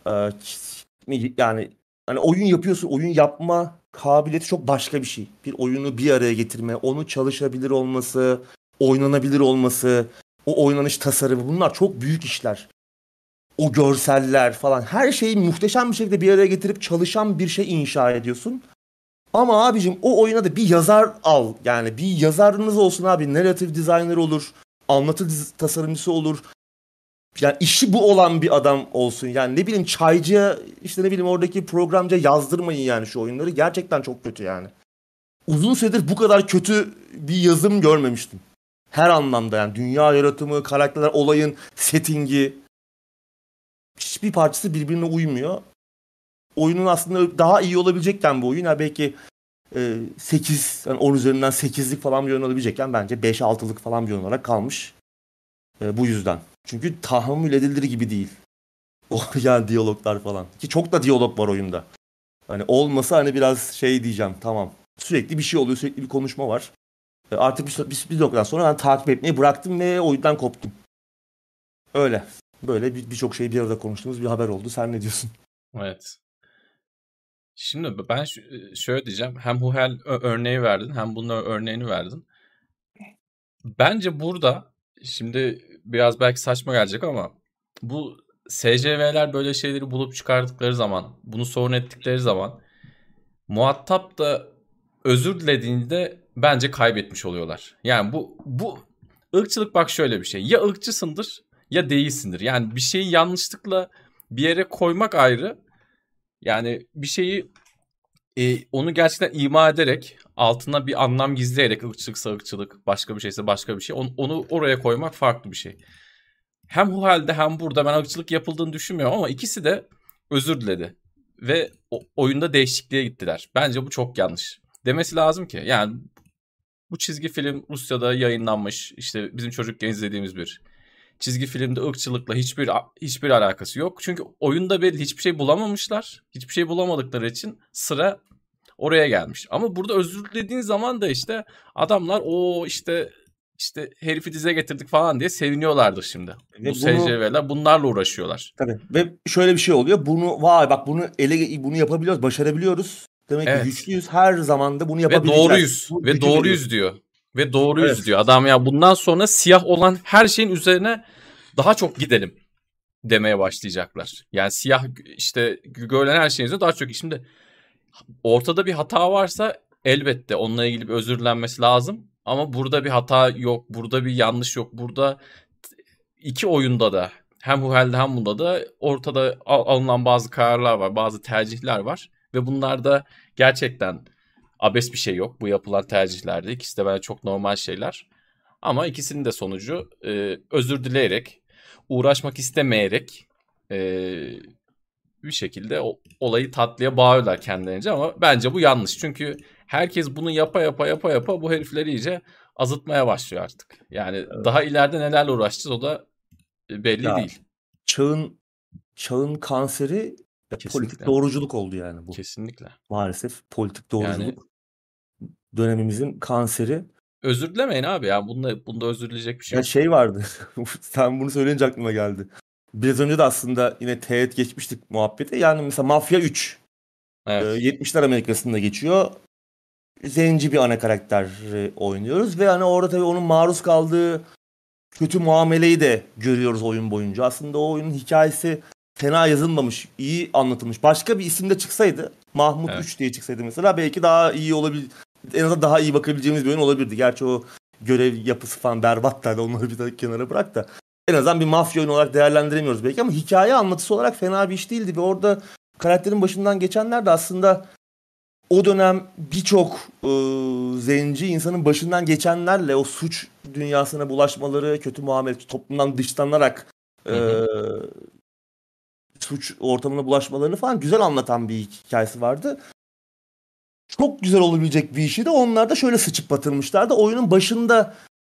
e, yani hani oyun yapıyorsun oyun yapma kabiliyeti çok başka bir şey. Bir oyunu bir araya getirme, onu çalışabilir olması, oynanabilir olması, o oynanış tasarımı bunlar çok büyük işler. O görseller falan her şeyi muhteşem bir şekilde bir araya getirip çalışan bir şey inşa ediyorsun. Ama abicim o oyuna da bir yazar al. Yani bir yazarınız olsun abi. Narrative designer olur. Anlatı tasarımcısı olur. Yani işi bu olan bir adam olsun. Yani ne bileyim çaycıya işte ne bileyim oradaki programcıya yazdırmayın yani şu oyunları. Gerçekten çok kötü yani. Uzun süredir bu kadar kötü bir yazım görmemiştim. Her anlamda yani dünya yaratımı, karakterler, olayın settingi hiçbir parçası birbirine uymuyor. Oyunun aslında daha iyi olabilecekken bu oyun. Ya belki e, 8, yani 10 üzerinden 8'lik falan bir oyun olabilecekken bence 5-6'lık falan bir oyun olarak kalmış. E, bu yüzden. Çünkü tahammül edilir gibi değil. O yani diyaloglar falan. Ki çok da diyalog var oyunda. Hani olmasa hani biraz şey diyeceğim tamam. Sürekli bir şey oluyor sürekli bir konuşma var. E, Artık bir, bir, bir noktadan sonra ben takip etmeyi bıraktım ve oyundan koptum. Öyle. Böyle bir- birçok şeyi bir arada konuştuğumuz bir haber oldu. Sen ne diyorsun? Evet. Şimdi ben e, şöyle diyeceğim. Hem Huhel örneği verdin hem bunun örneğini verdin. Bence burada şimdi biraz belki saçma gelecek ama bu SCV'ler böyle şeyleri bulup çıkardıkları zaman, bunu sorun ettikleri zaman muhatap da özür dilediğinde bence kaybetmiş oluyorlar. Yani bu bu ırkçılık bak şöyle bir şey. Ya ırkçısındır ya değilsindir. Yani bir şeyi yanlışlıkla bir yere koymak ayrı. Yani bir şeyi e, onu gerçekten ima ederek altına bir anlam gizleyerek ırkçılıksa ırkçılık başka bir şeyse başka bir şey onu, onu oraya koymak farklı bir şey. Hem bu halde hem burada ben ırkçılık yapıldığını düşünmüyorum ama ikisi de özür diledi. Ve oyunda değişikliğe gittiler. Bence bu çok yanlış. Demesi lazım ki yani bu çizgi film Rusya'da yayınlanmış. işte bizim çocukken izlediğimiz bir çizgi filmde ırkçılıkla hiçbir hiçbir alakası yok. Çünkü oyunda belli hiçbir şey bulamamışlar. Hiçbir şey bulamadıkları için sıra oraya gelmiş. Ama burada özür dilediğin zaman da işte adamlar o işte işte herifi dize getirdik falan diye seviniyorlardır şimdi. Ve Bu bunu- SCV'ler bunlarla uğraşıyorlar. Tabii. Ve şöyle bir şey oluyor. Bunu vay bak bunu ele bunu yapabiliyoruz, başarabiliyoruz. Demek Evet. ki güçlüyüz. Her zaman da bunu Ve yapabileceğiz. doğruyuz. Bu Ve doğruyuz diyor. Ve doğruyuz Evet. diyor. Adam ya bundan sonra siyah olan her şeyin üzerine daha çok gidelim demeye başlayacaklar. Yani siyah işte görülen her şeyin üzerine daha çok. Şimdi ortada bir hata varsa elbette onunla ilgili bir özür dilenmesi lazım. Ama burada bir hata yok. Burada bir yanlış yok. Burada iki oyunda da hem Huhel'de hem bunda da ortada al- alınan bazı kararlar var. Bazı tercihler var. Ve bunlarda gerçekten abes bir şey yok bu yapılan tercihlerde. İkisi de bence çok normal şeyler. Ama ikisinin de sonucu e, özür dileyerek, uğraşmak istemeyerek e, bir şekilde o, olayı tatlıya bağlıyorlar kendilerince ama bence bu yanlış. Çünkü herkes bunu yapa yapa yapa yapa bu herifleri iyice azıtmaya başlıyor artık. Yani daha ileride nelerle uğraşacağız o da e, belli Ya, değil. Çağın çağın kanseri ya, politik Kesinlikle. doğruculuk oldu yani bu. Kesinlikle. Maalesef politik doğruculuk Yani dönemimizin kanseri. özür dilemeyin abi ya. Bunda, bunda özür dileyecek bir şey Ya yok. şey vardı. Sen bunu söyleyince aklıma geldi. Biraz önce de aslında yine teğet geçmiştik muhabbete. Yani mesela Mafya 3. Evet. Ee, 70'ler Amerika'sında geçiyor. Zenci bir ana karakter e, oynuyoruz ve hani orada tabii onun maruz kaldığı kötü muameleyi de görüyoruz oyun boyunca. Aslında o oyunun hikayesi fena yazılmamış, iyi anlatılmış. Başka bir isimde çıksaydı, Mahmut Evet. 3 diye çıksaydı mesela belki daha iyi olabilir. En azından daha iyi bakabileceğimiz bir oyun olabilirdi. Gerçi o görev yapısı falan berbat da onları bir kenara bırak da. En azından bir mafya oyunu olarak değerlendiremiyoruz belki ama hikaye anlatısı olarak fena bir iş değildi ve orada karakterin başından geçenler de aslında o dönem birçok e, zenci insanın başından geçenlerle o suç dünyasına bulaşmaları, kötü muamele, toplumdan dışlanarak e, Hı suç ortamına bulaşmalarını falan güzel anlatan bir hikayesi vardı. Çok güzel olabilecek bir işi de onlar da şöyle sıçıp batırmışlardı. Oyunun başında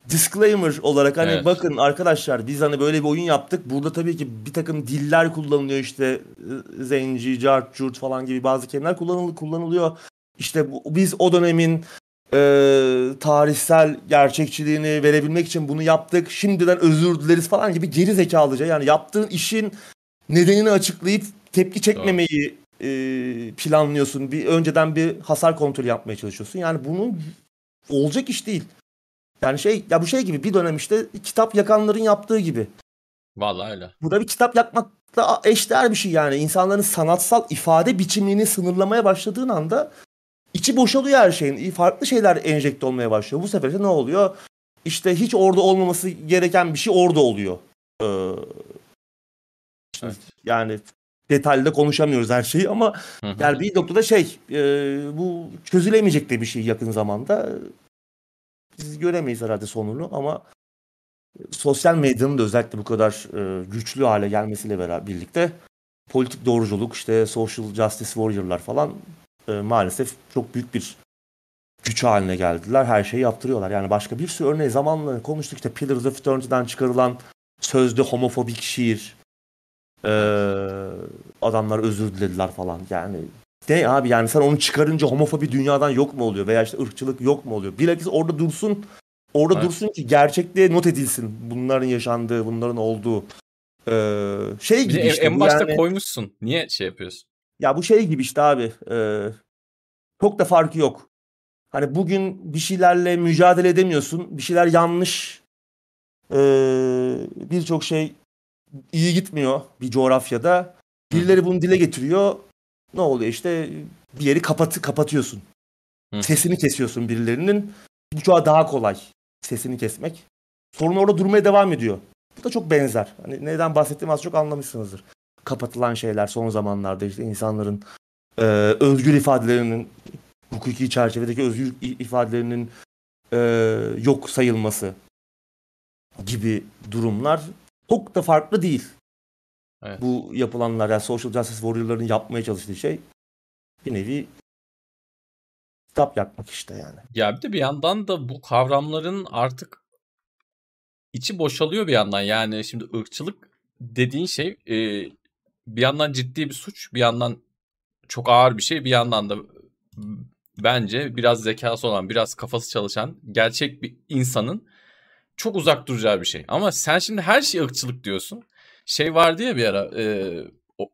disclaimer olarak hani Evet. bakın arkadaşlar biz hani böyle bir oyun yaptık. Burada tabii ki bir takım diller kullanılıyor işte zenci, cart, curt falan gibi bazı kelimeler kullanıl kullanılıyor. İşte bu, biz o dönemin e, tarihsel gerçekçiliğini verebilmek için bunu yaptık. Şimdiden özür dileriz falan gibi geri zekalıca yani yaptığın işin nedenini açıklayıp tepki çekmemeyi e, planlıyorsun. Bir önceden bir hasar kontrolü yapmaya çalışıyorsun. Yani bunun olacak iş değil. Yani şey ya bu şey gibi bir dönem işte kitap yakanların yaptığı gibi. Vallahi öyle. Bu da bir kitap yakmakla eşdeğer bir şey yani. İnsanların sanatsal ifade biçimini sınırlamaya başladığın anda içi boşalıyor her şeyin. Farklı şeyler enjekte olmaya başlıyor. Bu sefer de ne oluyor? İşte hiç orada olmaması gereken bir şey orada oluyor. Ee, Evet. Yani detaylı konuşamıyoruz her şeyi ama Hı hı. yani bir noktada şey e, bu çözülemeyecek de bir şey yakın zamanda. Biz göremeyiz herhalde sonunu ama sosyal medyanın da özellikle bu kadar e, güçlü hale gelmesiyle beraber birlikte politik doğruculuk işte social justice warrior'lar falan e, maalesef çok büyük bir güç haline geldiler. Her şeyi yaptırıyorlar. Yani başka bir sürü örneği zamanla konuştuk işte Pillars of Eternity'den çıkarılan sözde homofobik şiir e, adamlar özür dilediler falan. Yani Ne abi yani sen onu çıkarınca homofobi dünyadan yok mu oluyor veya işte ırkçılık yok mu oluyor? Bilakis orada dursun orada Evet. dursun ki gerçekliğe not edilsin. Bunların yaşandığı, bunların olduğu. Ee, şey de gibi işte en başta yani- koymuşsun. Niye şey yapıyorsun? Ya bu şey gibi işte abi. e, çok da farkı yok. Hani bugün bir şeylerle mücadele edemiyorsun. Bir şeyler yanlış. E, Birçok şey iyi gitmiyor bir coğrafyada. Birileri bunu dile getiriyor. Ne oluyor işte bir yeri kapatı kapatıyorsun. Hı. Sesini kesiyorsun birilerinin. Bu çoğa daha kolay sesini kesmek. Sorun orada durmaya devam ediyor. Bu da çok benzer. Hani neden bahsettiğimi az çok anlamışsınızdır kapatılan şeyler son zamanlarda işte insanların e, özgür ifadelerinin hukuki çerçevedeki özgür ifadelerinin e, yok sayılması gibi durumlar çok da farklı değil. Evet. Bu yapılanlar yani social justice warrior'ların yapmaya çalıştığı şey bir nevi kitap yakmak işte yani. Ya bir de bir yandan da bu kavramların artık içi boşalıyor bir yandan. Yani şimdi ırkçılık dediğin şey e, bir yandan ciddi bir suç, bir yandan çok ağır bir şey, bir yandan da bence biraz zekası olan, biraz kafası çalışan gerçek bir insanın çok uzak duracağı bir şey. Ama sen şimdi her şey ırkçılık diyorsun. Şey vardı ya bir ara e, o-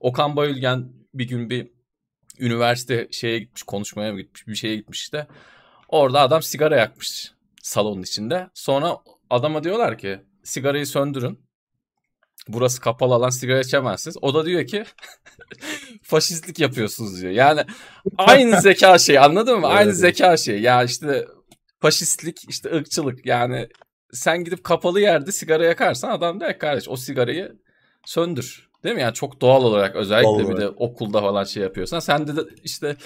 Okan Bayülgen bir gün bir üniversite şeye gitmiş, konuşmaya mı gitmiş, bir şeye gitmiş işte. Orada adam sigara yakmış salonun içinde. Sonra adama diyorlar ki sigarayı söndürün. Burası kapalı alan sigara içemezsiniz. O da diyor ki faşistlik yapıyorsunuz diyor. Yani aynı zeka şey anladın mı? Aynı zeka şey. Ya işte faşistlik işte ırkçılık yani sen gidip kapalı yerde sigara yakarsan adam der ki kardeş o sigarayı söndür. Değil mi? Yani çok doğal olarak özellikle Doğal bir de okulda falan şey yapıyorsan sen de, de işte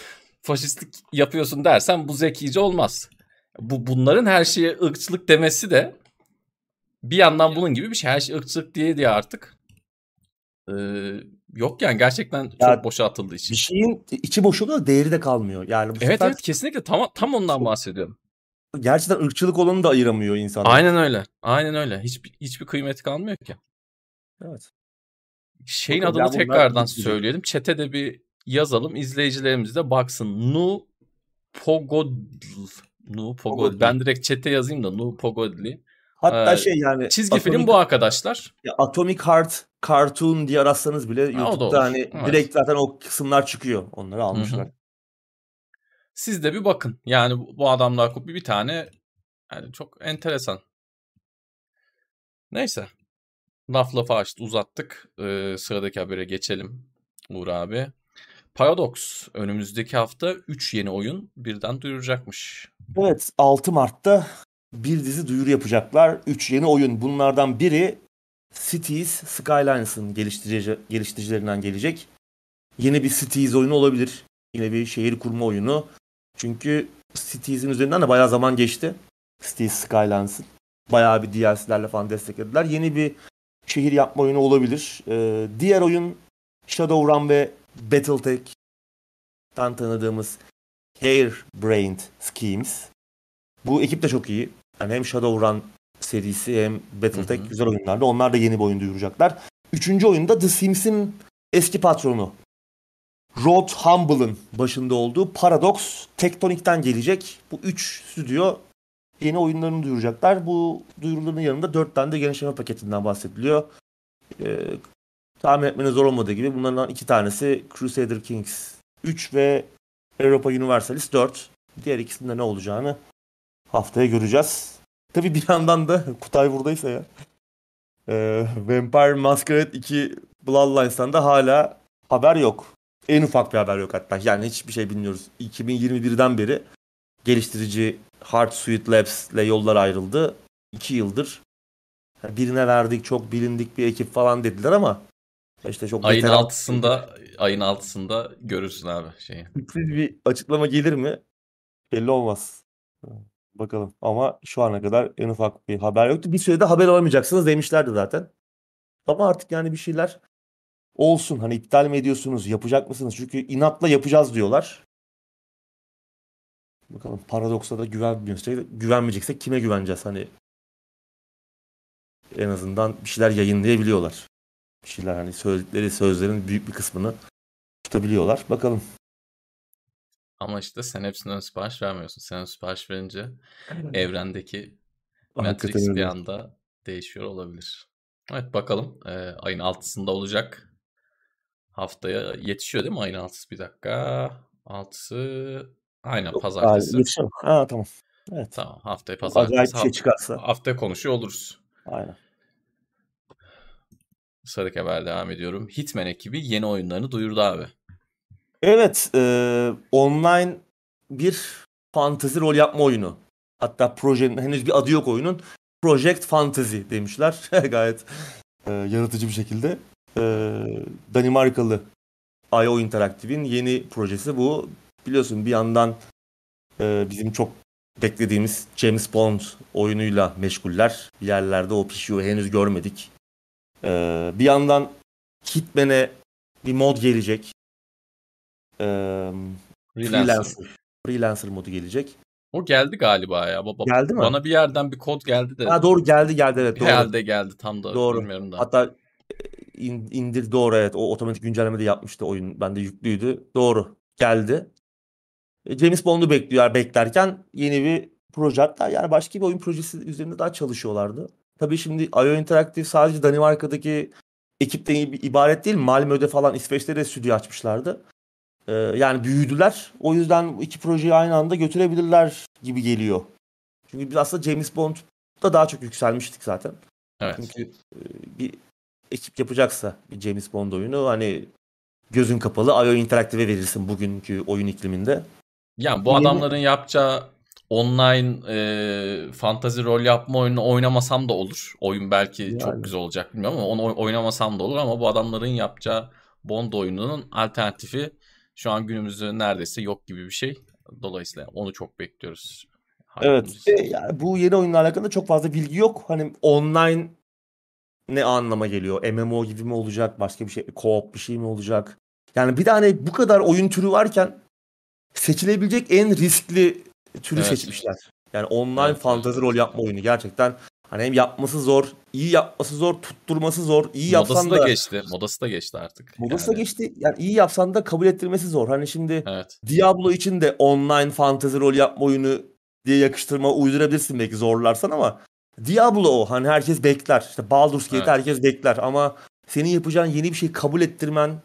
faşistlik yapıyorsun dersen bu zekice olmaz. Bu bunların her şeye ırkçılık demesi de bir yandan bunun gibi bir şey. Her şey ırkçılık diye diye artık ee, yok yani gerçekten Ya, çok boşa atıldığı için. Bir şeyin içi boşalıyor değeri de kalmıyor. Yani bu Evet sefer evet kesinlikle tam tam ondan bahsediyorum. Gerçekten ırkçılık olanı da ayıramıyor insanlar. Aynen öyle. Aynen öyle. Hiçbir hiçbir kıymeti kalmıyor ki. Evet. Şeyin Bakın, adını tekrardan söyleyelim. Çete de bir yazalım. İzleyicilerimiz de baksın. Nu Pogodl. Nu Pogodl. Ben direkt çete yazayım da Nu Pogodli. Hatta Ee, şey yani Çizgi Atomic- film bu arkadaşlar. Ya Atomic Heart Cartoon diye aratsanız bile da YouTube'da hani Evet. direkt zaten o kısımlar çıkıyor. Onları almışlar. Siz de bir bakın. Yani bu adamlar bir, bir tane yani çok enteresan. Neyse. Laf lafa açtı uzattık. Ee, sıradaki habere geçelim Uğur abi. Paradox önümüzdeki hafta 3 yeni oyun birden duyuracakmış. Evet 6 Mart'ta bir dizi duyuru yapacaklar. 3 yeni oyun. Bunlardan biri Cities Skylines'ın geliştirici, geliştiricilerinden gelecek. Yeni bir Cities oyunu olabilir. Yine bir şehir kurma oyunu. Çünkü Cities'in üzerinden de bayağı zaman geçti. Cities Skylines'ın. Bayağı bir DLC'lerle falan desteklediler. Yeni bir şehir yapma oyunu olabilir. Ee, diğer oyun Shadowrun ve Battletech'ten tanıdığımız Hairbrained Schemes. Bu ekip de çok iyi. Yani hem Shadowrun serisi hem Battletech Hı hı. güzel oyunlardı. Onlar da yeni bir oyun duyuracaklar. Üçüncü oyunda The Sims'in eski patronu Rod Humble'ın başında olduğu Paradox Tektonik'ten gelecek. Bu üç stüdyo yeni oyunlarını duyuracaklar. Bu duyuruların yanında dört tane de genişleme paketinden bahsediliyor. Ee, tahmin etmeniz zor olmadığı gibi bunlardan iki tanesi Crusader Kings 3 ve Europa Universalis 4. Diğer ikisinde ne olacağını haftaya göreceğiz. Tabii bir yandan da Kutay buradaysa ya. e, Vampire Masquerade 2 Bloodlines'tan da hala haber yok. En ufak bir haber yok hatta. Yani hiçbir şey bilmiyoruz. 2021'den beri geliştirici Hard Suite Labs ile yollar ayrıldı. 2 yıldır birine verdik çok bilindik bir ekip falan dediler ama işte çok Ayın veteran- altısında ayın altısında görürsün abi şeyi. sürpriz bir açıklama gelir mi? Belli olmaz. Bakalım. Ama şu ana kadar en ufak bir haber yoktu. Bir sürede haber alamayacaksınız demişlerdi zaten. Ama artık yani bir şeyler olsun. Hani iptal mi ediyorsunuz? Yapacak mısınız? Çünkü inatla yapacağız diyorlar. Bakalım Paradox'a da güvenmiyorsak, güvenmeyeceksek kime güveneceğiz? Hani en azından bir şeyler yayınlayabiliyorlar. Bir şeyler hani söyledikleri sözlerin büyük bir kısmını tutabiliyorlar. Bakalım. Ama işte sen hepsinden sipariş vermiyorsun. Sen sipariş verince evrendeki Hakikaten Matrix bir anda değişiyor olabilir. Evet bakalım. Ee, ayın 6'sında olacak. Haftaya yetişiyor değil mi ayın 6'sı? Bir dakika. 6'sı aynen Yok, pazartesi. aa. Ha tamam. Evet. Tamam haftaya Çok acayip pazartesi. bir şey çıkarsa. Haftaya konuşuyor oluruz. Aynen. Sıradaki haber devam ediyorum. Hitman ekibi yeni oyunlarını duyurdu abi. Evet, e, online bir fantezi rol yapma oyunu. Hatta projenin henüz bir adı yok oyunun. Project Fantasy demişler. Gayet e, yaratıcı bir şekilde. E, Danimarkalı IO Interactive'in yeni projesi bu. Biliyorsun bir yandan e, bizim çok beklediğimiz James Bond oyunuyla meşguller. Bir yerlerde o pişiyor henüz görmedik. E, bir yandan Hitman'e bir mod gelecek. E, Freelancer. Freelancer. Freelancer modu gelecek. O geldi galiba ya. Baba, Geldi mi? Bana bir yerden bir kod geldi de. Ha doğru geldi geldi evet doğru. Herhalde geldi tam da Doğru. bilmiyorum da. Hatta in, indir doğru evet o otomatik güncelleme de yapmıştı oyun. Bende yüklüydü. Doğru. Geldi. E, James Bond'u bekliyor beklerken yeni bir proje hatta yani başka bir oyun projesi üzerinde daha çalışıyorlardı. Tabii şimdi IO Interactive sadece Danimarka'daki ekipten ib- ibaret değil. Malmö'de falan İsveç'te de stüdyo açmışlardı. Ee, yani büyüdüler. O yüzden iki projeyi aynı anda götürebilirler gibi geliyor. Çünkü biz aslında James Bond'da daha çok yükselmiştik zaten. Evet. Çünkü e, bir ekip yapacaksa bir James Bond oyunu hani gözün kapalı IO Interactive'e verirsin bugünkü oyun ikliminde. Yani bu Yeni- adamların yapacağı online e, fantazi rol yapma oyununu oynamasam da olur. Oyun belki Yani. çok güzel olacak bilmiyorum ama onu oy- oynamasam da olur ama bu adamların yapacağı Bond oyununun alternatifi şu an günümüzde neredeyse yok gibi bir şey. Dolayısıyla onu çok bekliyoruz. Evet. Hype'ımız. Ve yani bu yeni oyunla alakalı çok fazla bilgi yok. Hani online ne anlama geliyor? MMO gibi mi olacak? Başka bir şey, co-op bir şey mi olacak? Yani bir tane bu kadar oyun türü varken seçilebilecek en riskli türü Evet. seçmişler. Yani online Evet, fantazi rol yapma oyunu gerçekten hani hem yapması zor, iyi yapması zor, tutturması zor, iyi yapsan Modası da da geçti. Modası da geçti artık. modası da Yani, geçti. Yani iyi yapsan da kabul ettirmesi zor. Hani şimdi Evet. Diablo için de online fantasy rol yapma oyunu diye yakıştırma uydurabilirsin belki zorlarsan ama Diablo o. Hani herkes bekler. İşte Baldur's Gate Evet. herkes bekler ama senin yapacağın yeni bir şey kabul ettirmen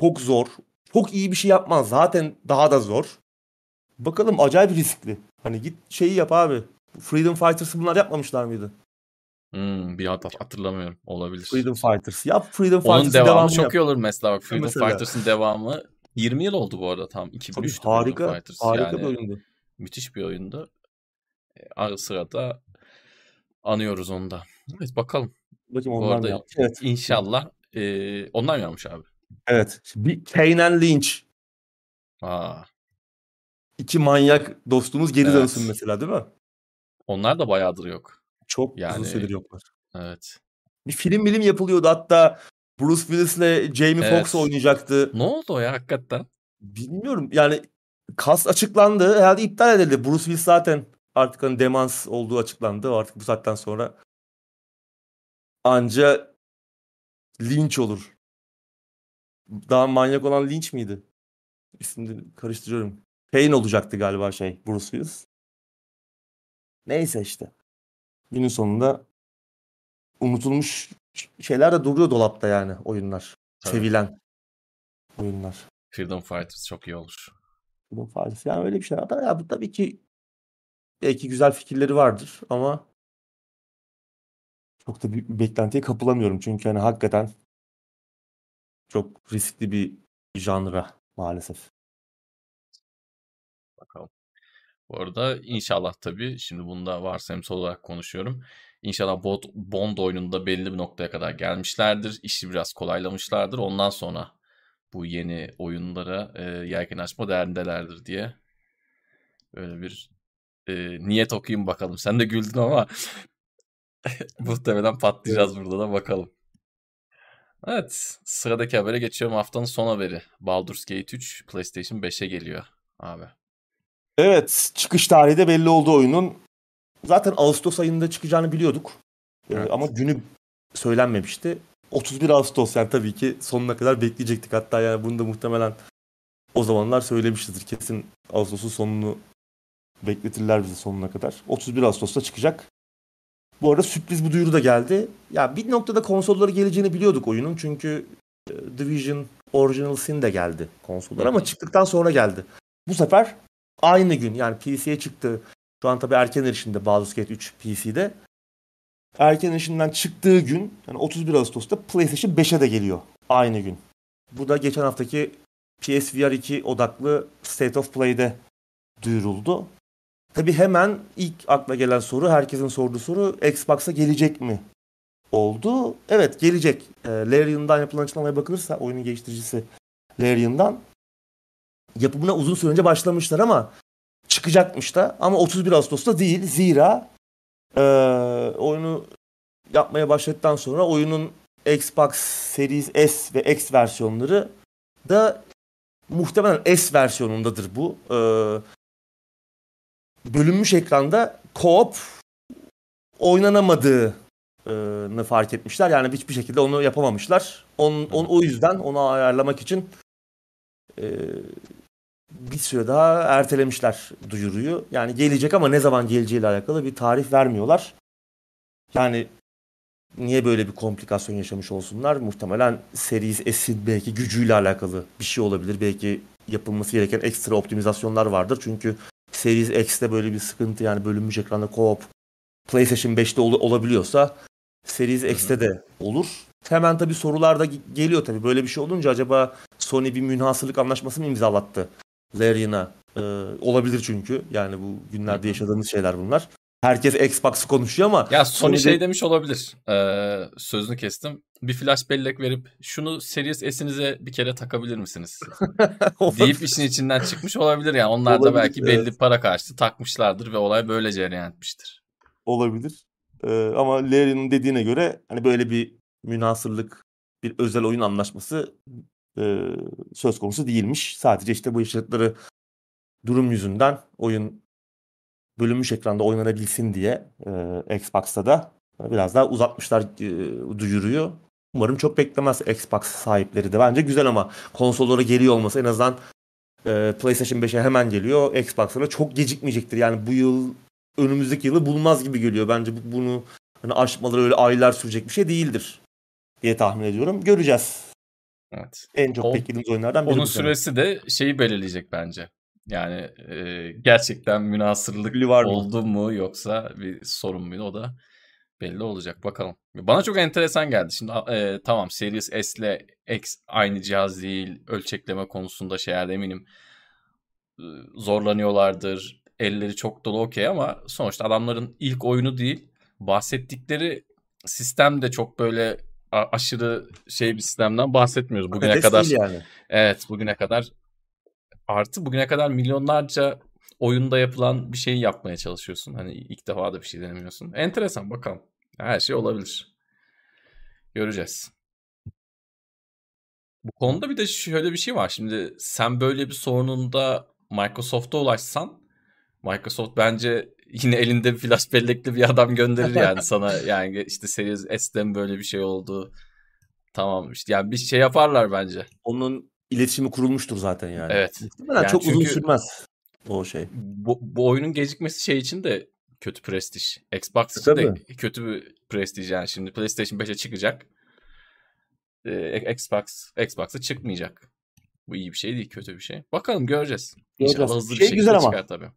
çok zor. Çok iyi bir şey yapman zaten daha da zor. Bakalım acayip riskli. Hani git şeyi yap abi. Freedom Fighters bunlar yapmamışlar mıydı? Hmm, bir hat hatırlamıyorum. Olabilir. Freedom Fighters. Yap Freedom Onun Fighters'ın devamı devamını çok yap. iyi olur mesela. Bak Freedom Mesela. Fighters'ın devamı 20 yıl oldu bu arada tam. Tabii 2003'tü harika. Freedom Fighters. Harika yani bir oyundu. müthiş bir oyundu. E, ara sırada anıyoruz onu da. Evet bakalım. Bakayım Bu onlar arada mı yapmış? Evet. İnşallah e, onlar mı yapmış abi? Evet. Bir and Lynch. Aa, İki manyak dostumuz geri Evet. dönsün mesela değil mi? onlar da bayağıdır yok. Çok uzun Yani- süredir yoklar. Evet. Bir film bilim yapılıyordu hatta Bruce Willis'le Jamie Evet. Foxx oynayacaktı. Ne oldu o ya hakikaten? Bilmiyorum yani kas açıklandı herhalde iptal edildi. Bruce Willis zaten artık hani demans olduğu açıklandı artık bu saatten sonra. Anca Lynch olur. Daha manyak olan Lynch miydi? İsmini karıştırıyorum. Payne olacaktı galiba şey Bruce Willis. Neyse işte. Günün sonunda unutulmuş şeyler de duruyor dolapta yani oyunlar. Tabii. Sevilen oyunlar. Freedom Fighters çok iyi olur. Bunun faydası. Yani öyle bir şey. Ya bu tabii ki belki güzel fikirleri vardır ama çok da bir beklentiye kapılamıyorum. Çünkü hani hakikaten çok riskli bir janra maalesef. Bakalım. Bu arada inşallah tabii şimdi bunda varsayımsal olarak konuşuyorum. İnşallah Bond, Bond oyununda belli bir noktaya kadar gelmişlerdir. İşi biraz kolaylamışlardır. Ondan sonra bu yeni oyunlara e, yelken açma derdindelerdir diye böyle bir e, niyet okuyayım bakalım. Sen de güldün ama muhtemelen patlayacağız burada da bakalım. Evet sıradaki habere geçiyorum. Haftanın son haberi. Baldur's Gate 3 PlayStation 5'e geliyor abi. Evet, çıkış tarihi de belli oldu oyunun. Zaten Ağustos ayında çıkacağını biliyorduk. Evet. ama günü söylenmemişti. 31 Ağustos yani tabii ki sonuna kadar bekleyecektik. Hatta yani bunu da muhtemelen o zamanlar söylemişizdir. Kesin Ağustos'un sonunu bekletirler bizi sonuna kadar. 31 Ağustos'ta çıkacak. Bu arada sürpriz bir duyuru da geldi. Ya bir noktada konsollara geleceğini biliyorduk oyunun. Çünkü e, Division Original Sin de geldi konsollara ama çıktıktan sonra geldi. Bu sefer aynı gün yani PC'ye çıktı. Şu an tabii erken erişimde Baldur's Gate 3 PC'de. Erken erişimden çıktığı gün yani 31 Ağustos'ta PlayStation 5'e de geliyor. Aynı gün. Bu da geçen haftaki PSVR 2 odaklı State of Play'de duyuruldu. Tabii hemen ilk akla gelen soru, herkesin sorduğu soru Xbox'a gelecek mi? Oldu. Evet gelecek. E, Larian'dan yapılan açıklamaya bakılırsa oyunun geliştiricisi Larian'dan yapımına uzun süre önce başlamışlar ama çıkacakmış da ama 31 Ağustos'ta değil. Zira e, oyunu yapmaya başladıktan sonra oyunun Xbox Series S ve X versiyonları da muhtemelen S versiyonundadır bu. E, bölünmüş ekranda co-op oynanamadığını fark etmişler. Yani hiçbir şekilde onu yapamamışlar. On, on, o yüzden onu ayarlamak için e, bir süre daha ertelemişler duyuruyu. Yani gelecek ama ne zaman geleceğiyle alakalı bir tarih vermiyorlar. Yani niye böyle bir komplikasyon yaşamış olsunlar? Muhtemelen Series S'in belki gücüyle alakalı bir şey olabilir. Belki yapılması gereken ekstra optimizasyonlar vardır. Çünkü Series X'te böyle bir sıkıntı yani bölünmüş ekranda co-op PlayStation 5'te ol- olabiliyorsa Series X'te de olur. Hemen tabii sorular da geliyor tabii. Böyle bir şey olunca acaba Sony bir münhasırlık anlaşması mı imzalattı Larian'a? Ee, olabilir çünkü. Yani bu günlerde yaşadığımız şeyler bunlar. Herkes Xbox konuşuyor ama Ya Sony şey demiş olabilir. Ee, sözünü kestim. Bir flash bellek verip şunu Series S'inize bir kere takabilir misiniz? deyip işin içinden çıkmış olabilir yani. Onlar da Olabilir, belki belli evet. para karşılığı takmışlardır ve olay böyle cereyan etmiştir. olabilir. Ee, ama Larry'nin dediğine göre hani böyle bir münhasırlık, bir özel oyun anlaşması e, söz konusu değilmiş. Sadece işte bu yaşadıkları durum yüzünden oyun bölünmüş ekranda oynanabilsin diye e, Xbox'ta da biraz daha uzatmışlar e, duyuruyor. Umarım çok beklemez Xbox sahipleri de. Bence güzel ama konsollara geliyor olması en azından e, PlayStation 5'e hemen geliyor. Xbox'lara çok gecikmeyecektir. Yani bu yıl önümüzdeki yılı bulmaz gibi geliyor. Bence bu- bunu hani aşmaları öyle aylar sürecek bir şey değildir diye tahmin ediyorum. Göreceğiz. Evet. En çok beklediğimiz oyunlardan biri Onun süresi de şeyi belirleyecek bence. Yani e, gerçekten münasırlık var mı? oldu mu yoksa bir sorun muydu o da belli olacak. Bakalım. Bana çok enteresan geldi. Şimdi e, tamam Series S ile X aynı cihaz değil. Ölçekleme konusunda şeylerde eminim e, zorlanıyorlardır. Elleri çok dolu okey ama sonuçta adamların ilk oyunu değil. Bahsettikleri sistem de çok böyle aşırı şey bir sistemden bahsetmiyoruz. Bugüne Patates kadar yani. Evet bugüne kadar artı bugüne kadar milyonlarca oyunda yapılan bir şeyi yapmaya çalışıyorsun. Hani ilk defa da bir şey denemiyorsun. Enteresan bakalım. Her şey olabilir. Göreceğiz. Bu konuda bir de şöyle bir şey var. Şimdi sen böyle bir sorununda Microsoft'a ulaşsan Microsoft bence yine elinde bir flash bellekli bir adam gönderir yani sana yani işte Series S'ten böyle bir şey oldu. Tamam işte yani bir şey yaparlar bence. Onun iletişimi kurulmuştur zaten yani. Evet. Muhtemelen Yani çok uzun sürmez o şey. bu, bu oyunun gecikmesi şey için de kötü prestij. Xbox için de Tabii. kötü bir prestij yani. Şimdi PlayStation 5'e çıkacak. Ee, Xbox Xbox'a çıkmayacak. Bu iyi bir şey değil, kötü bir şey. Bakalım göreceğiz. İnşallah Göreceğiz. hızlı bir Şey şekilde güzel ama. çıkar tabii.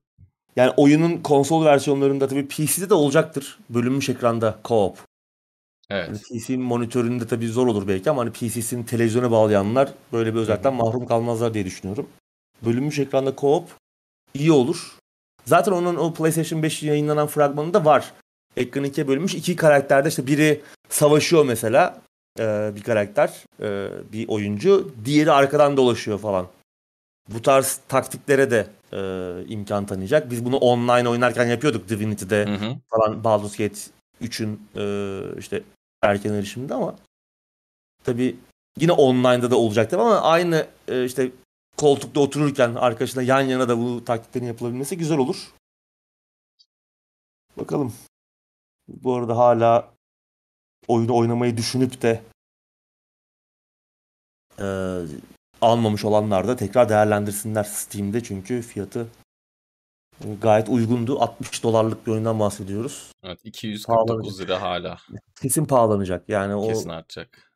Yani oyunun konsol versiyonlarında tabii PC'de de olacaktır. Bölünmüş ekranda co-op. Evet. Yani PC monitöründe tabii zor olur belki ama hani PC'sini televizyona bağlayanlar böyle bir özellikten mahrum kalmazlar diye düşünüyorum. Bölünmüş ekranda co-op iyi olur. Zaten onun o PlayStation 5 yayınlanan fragmanında var. Ekran ikiye bölünmüş. iki karakterde işte biri savaşıyor mesela e, bir karakter, e, bir oyuncu. Diğeri arkadan dolaşıyor falan. Bu tarz taktiklere de e, imkan tanıyacak. Biz bunu online oynarken yapıyorduk Divinity'de Hı hı. falan Baldur's Gate 3'ün e, işte erken erişiminde ama tabi yine online'da da olacaktır ama aynı e, işte koltukta otururken arkadaşına yan yana da bu taktiklerin yapılabilmesi güzel olur. Bakalım. Bu arada hala oyunu oynamayı düşünüp de e, almamış olanlar da tekrar değerlendirsinler Steam'de çünkü fiyatı gayet uygundu. 60 dolarlık bir oyundan bahsediyoruz. Evet 249 lira hala. Kesin pahalanacak. Yani o Kesin artacak.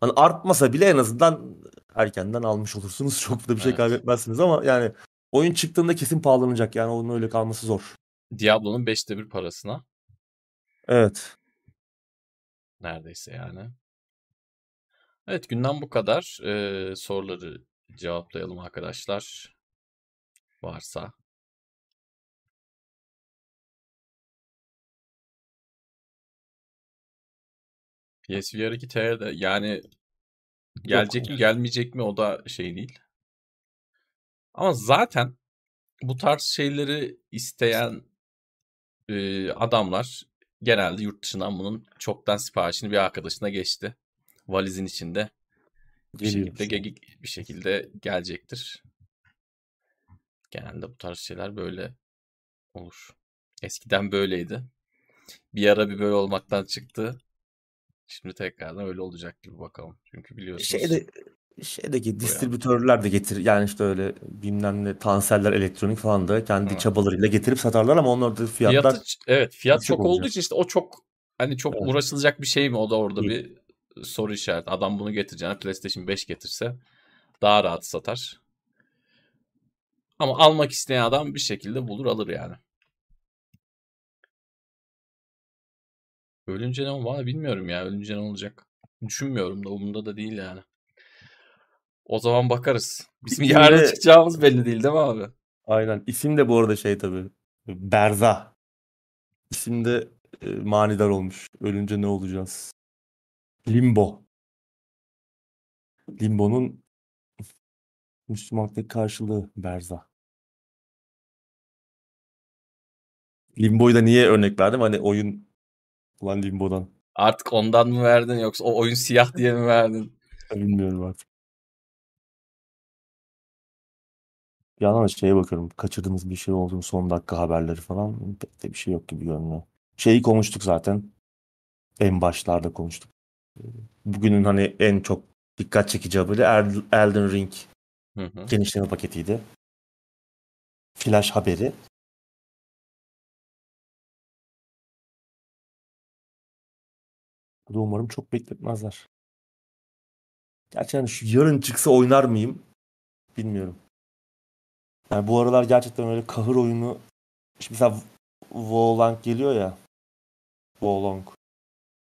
hani artmasa bile en azından erkenden almış olursunuz. Çok da bir şey Evet. kaybetmezsiniz ama yani oyun çıktığında kesin pahalanacak. Yani onun öyle kalması zor. Diablo'nun 5'te 1 parasına Evet. neredeyse yani. Evet günden bu kadar. Ee, soruları cevaplayalım arkadaşlar. Varsa. PSVR 2 TR'de yani gelecek mi gelmeyecek mi o da şey değil. Ama zaten bu tarz şeyleri isteyen e, adamlar genelde yurt dışından bunun çoktan siparişini bir arkadaşına geçti. Valizin içinde bir Geliyor şekilde ge- bir şekilde gelecektir. Genelde bu tarz şeyler böyle olur. Eskiden böyleydi. Bir ara bir böyle olmaktan çıktı. Şimdi tekrardan öyle olacak gibi bakalım. Çünkü biliyorsunuz. Şeyde şeydeki distribütörler de getir yani işte öyle bilmem ne Tanseller Elektronik falan da kendi Evet. çabalarıyla getirip satarlar ama onlar da fiyatlar Fiyatı evet fiyat çok olduğu olacak. için işte o çok hani çok Evet. uğraşılacak bir şey mi o da orada Değil. bir soru işareti. Adam bunu getireceğine PlayStation 5 getirse daha rahat satar. Ama almak isteyen adam bir şekilde bulur alır yani. Ölünce ne olur bilmiyorum ya. Ölünce ne olacak? Düşünmüyorum da umurumda da değil yani. O zaman bakarız. Bizim İsimde- yarın çıkacağımız belli değil değil mi abi? Aynen. İsim de bu arada şey tabii. Berza. İsim de e, manidar olmuş. Ölünce ne olacağız? Limbo. Limbo'nun Müslümanlıktaki karşılığı Berza. Limbo'yu da niye örnek verdim? Hani oyun ulan Limbo'dan. Artık ondan mı verdin yoksa o oyun siyah diye mi verdin? Bilmiyorum artık. Bir yandan da şeye bakıyorum. Kaçırdığımız bir şey olduğunu son dakika haberleri falan. Pek de bir şey yok gibi görünüyor. Şeyi konuştuk zaten. En başlarda konuştuk. Bugünün hani en çok dikkat çekici haberi El- Elden Ring Hı hı. genişleme paketiydi. Flash haberi. Bu da umarım çok bekletmezler. Gerçi hani şu yarın çıksa oynar mıyım? Bilmiyorum. Yani bu aralar gerçekten öyle kahır oyunu işte mesela Wolong geliyor ya. Wolong.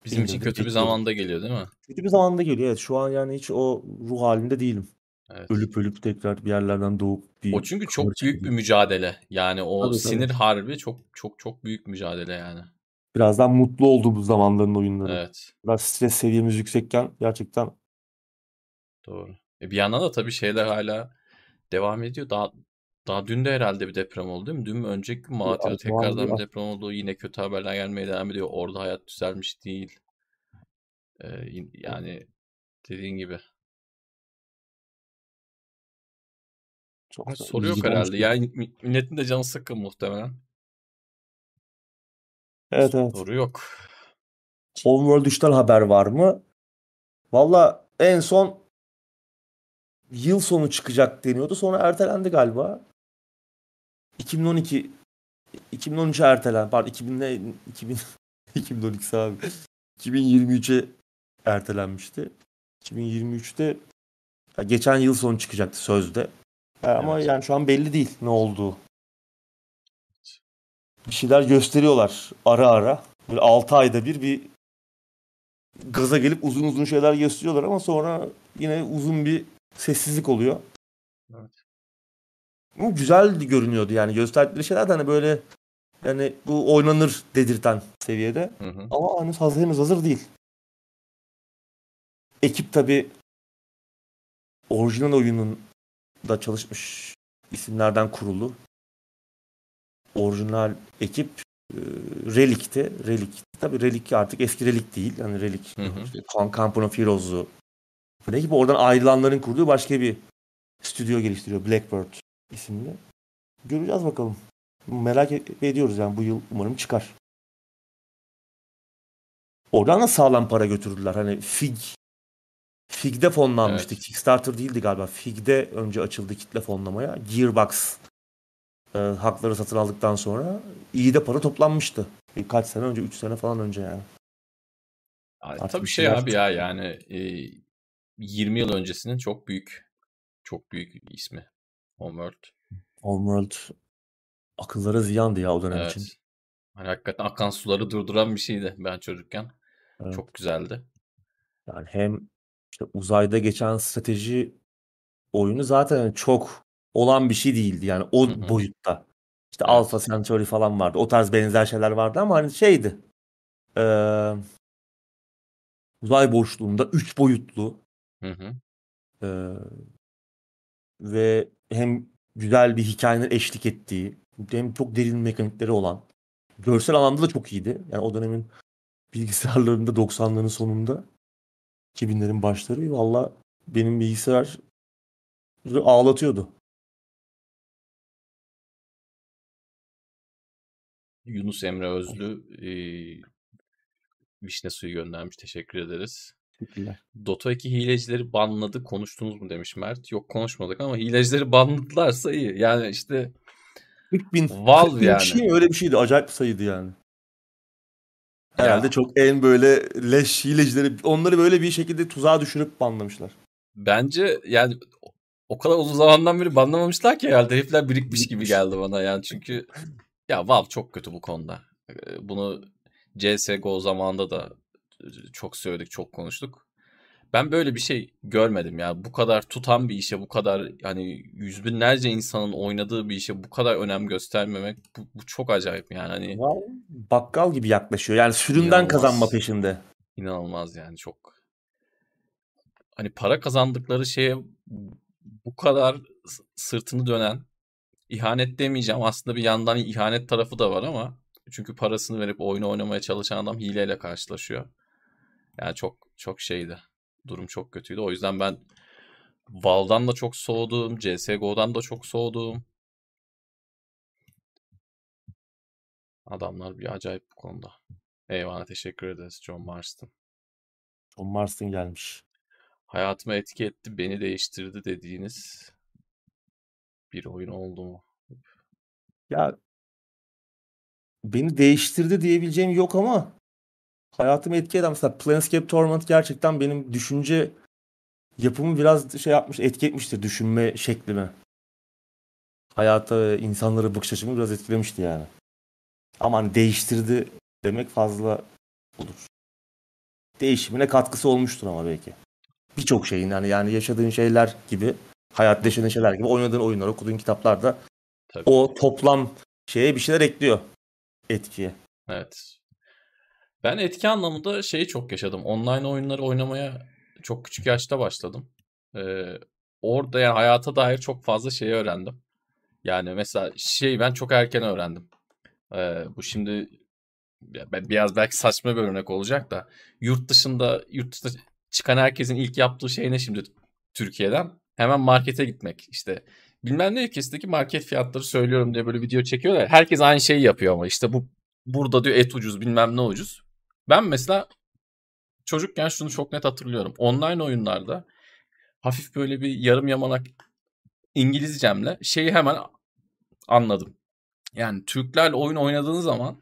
Bizim için kötü bir zamanda geliyor değil mi? Kötü bir zamanda geliyor. Evet şu an yani hiç o ruh halinde değilim. Evet. Ölüp ölüp tekrar bir yerlerden doğup bir O çünkü çok büyük bir çekeceğim. mücadele. Yani o Tabii, tabii. sinir harbi çok çok çok büyük mücadele yani. Birazdan mutlu olduğumuz zamanların oyunları. Evet. Biraz stres seviyemiz yüksekken gerçekten Doğru. E bir yandan da tabii şeyler hala devam ediyor. Daha daha dün de herhalde bir deprem oldu değil mi? Dün mü önceki gün Malatya'da tekrardan bir deprem oldu. Yine kötü haberler gelmeye devam ediyor. Orada hayat düzelmiş değil. Ee, yani dediğin gibi. çok soru yok herhalde. değil. Yani mi- milletin de canı sıkkın muhtemelen. Evet evet. Soru yok. Homeworld 3'ten haber var mı? Valla en son yıl sonu çıkacak deniyordu. Sonra ertelendi galiba. 2012 2013'e ertelen. Pardon 2000 ne 2000 2012 abi. 2023'e ertelenmişti. 2023'te ya geçen yıl sonu çıkacaktı sözde. Ama Evet. yani şu an belli değil ne olduğu. Bir şeyler gösteriyorlar ara ara. Böyle 6 ayda bir bir gaza gelip uzun uzun şeyler gösteriyorlar ama sonra yine uzun bir sessizlik oluyor. Evet. Ama güzel görünüyordu yani gösterdikleri şeyler de hani böyle yani bu oynanır dedirten seviyede. Hı hı. Ama henüz hazır, henüz hazır değil. Ekip tabi orijinal oyunun da çalışmış isimlerden kurulu. Orijinal ekip e, Relic'ti. Relic. Tabi Relic artık eski Relic değil. Hani Relic. Hı hı. işte of Heroes'u. Ne gibi oradan ayrılanların kurduğu başka bir stüdyo geliştiriyor. Blackbird isimli. Göreceğiz bakalım. Merak ediyoruz yani bu yıl umarım çıkar. Oradan da sağlam para götürdüler. Hani Fig Fig'de fonlanmıştı. Evet. Kickstarter değildi galiba. Fig'de önce açıldı kitle fonlamaya. Gearbox e, hakları satın aldıktan sonra iyi de para toplanmıştı. Birkaç sene önce, 3 sene falan önce yani. Abi, tabii şey abi ya yani e, 20 yıl öncesinin çok büyük çok büyük ismi Homeworld. Homeworld akıllara ziyandı ya o dönem evet. için. Hani hakikaten akan suları durduran bir şeydi ben çocukken. Evet. Çok güzeldi. Yani hem işte uzayda geçen strateji oyunu zaten çok olan bir şey değildi. Yani o Hı-hı. boyutta. İşte evet. Alpha Centauri falan vardı. O tarz benzer şeyler vardı ama hani şeydi. Ee, uzay boşluğunda üç boyutlu. Hı hı. E, ve hem güzel bir hikayenin eşlik ettiği hem çok derin mekanikleri olan görsel anlamda da çok iyiydi. Yani o dönemin bilgisayarlarında 90'ların sonunda 2000'lerin başları valla benim bilgisayar ağlatıyordu. Yunus Emre Özlü e, vişne suyu göndermiş. Teşekkür ederiz. Teşekkürler. Dota 2 hilecileri banladı. Konuştunuz mu demiş Mert. Yok konuşmadık ama hilecileri banladılarsa iyi. Yani işte 40 bin, Valve 40 bin yani. Şey, öyle bir şeydi. Acayip bir sayıydı yani. Herhalde ya. çok en böyle leş hilecileri onları böyle bir şekilde tuzağa düşürüp banlamışlar. Bence yani o kadar uzun zamandan beri banlamamışlar ki herhalde herifler birikmiş gibi geldi bana yani çünkü ya Valve çok kötü bu konuda. Bunu CSGO zamanında da çok söyledik, çok konuştuk. Ben böyle bir şey görmedim ya. Bu kadar tutan bir işe, bu kadar hani yüz binlerce insanın oynadığı bir işe bu kadar önem göstermemek bu, bu çok acayip yani. Hani bakkal gibi yaklaşıyor. Yani sürümden inanılmaz, kazanma peşinde. İnanılmaz yani çok. Hani para kazandıkları şeye bu kadar sırtını dönen ihanet demeyeceğim. Aslında bir yandan ihanet tarafı da var ama çünkü parasını verip oyunu oynamaya çalışan adam hileyle karşılaşıyor. Yani çok çok şeydi. Durum çok kötüydü. O yüzden ben Valve'dan da çok soğudum. CSGO'dan da çok soğudum. Adamlar bir acayip bu konuda. Eyvallah teşekkür ederiz John Marston. John Marston gelmiş. Hayatıma etki etti, beni değiştirdi dediğiniz bir oyun oldu mu? Ya beni değiştirdi diyebileceğim yok ama hayatımı etki eden mesela Planescape Torment gerçekten benim düşünce yapımı biraz şey yapmış, etki etmiştir düşünme şeklimi. Hayata, insanları bakış açımı biraz etkilemişti yani. Ama hani değiştirdi demek fazla olur. Değişimine katkısı olmuştur ama belki. Birçok şeyin yani yani yaşadığın şeyler gibi, hayat yaşadığın şeyler gibi oynadığın oyunlar, okuduğun kitaplarda Tabii. o toplam şeye bir şeyler ekliyor etkiye. Evet. Ben etki anlamında şeyi çok yaşadım. Online oyunları oynamaya çok küçük yaşta başladım. Ee, orada yani hayata dair çok fazla şey öğrendim. Yani mesela şey ben çok erken öğrendim. Ee, bu şimdi biraz belki saçma bir örnek olacak da yurt dışında yurt dışında çıkan herkesin ilk yaptığı şey ne şimdi Türkiye'den? Hemen markete gitmek. İşte bilmem ne ülkesindeki market fiyatları söylüyorum diye böyle video çekiyorlar. Herkes aynı şeyi yapıyor ama işte bu burada diyor et ucuz bilmem ne ucuz. Ben mesela çocukken şunu çok net hatırlıyorum. Online oyunlarda hafif böyle bir yarım yamalak İngilizcemle şeyi hemen anladım. Yani Türklerle oyun oynadığın zaman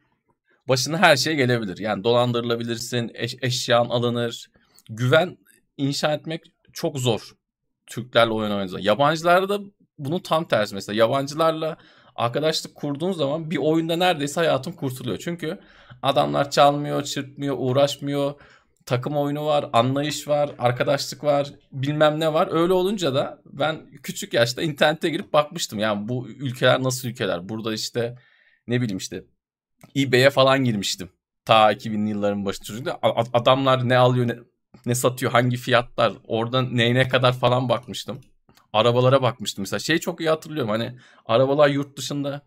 başına her şey gelebilir. Yani dolandırılabilirsin, eş, eşyan alınır. Güven inşa etmek çok zor Türklerle oyun oynadığında. Yabancılarda da bunun tam tersi mesela. Yabancılarla arkadaşlık kurduğun zaman bir oyunda neredeyse hayatın kurtuluyor. Çünkü adamlar çalmıyor, çırpmıyor, uğraşmıyor. Takım oyunu var, anlayış var, arkadaşlık var, bilmem ne var. Öyle olunca da ben küçük yaşta internete girip bakmıştım. Yani bu ülkeler nasıl ülkeler? Burada işte ne bileyim işte eBay'e falan girmiştim. Ta 2000'li yılların başı çocukta. Adamlar ne alıyor, ne, ne satıyor, hangi fiyatlar, orada neyine kadar falan bakmıştım arabalara bakmıştım mesela. Şey çok iyi hatırlıyorum hani arabalar yurt dışında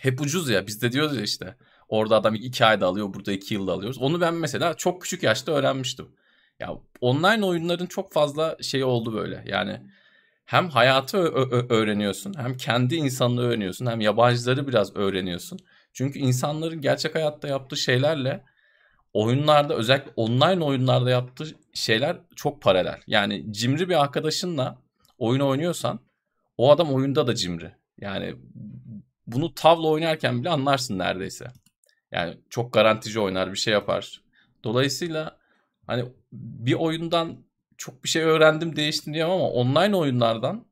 hep ucuz ya. Biz de diyoruz ya işte orada adam iki ayda alıyor burada iki yılda alıyoruz. Onu ben mesela çok küçük yaşta öğrenmiştim. Ya online oyunların çok fazla şey oldu böyle. Yani hem hayatı öğreniyorsun hem kendi insanını öğreniyorsun hem yabancıları biraz öğreniyorsun. Çünkü insanların gerçek hayatta yaptığı şeylerle oyunlarda özellikle online oyunlarda yaptığı şeyler çok paralel. Yani cimri bir arkadaşınla oyun oynuyorsan o adam oyunda da cimri. Yani bunu tavla oynarken bile anlarsın neredeyse. Yani çok garantici oynar bir şey yapar. Dolayısıyla hani bir oyundan çok bir şey öğrendim değiştim diyemem ama online oyunlardan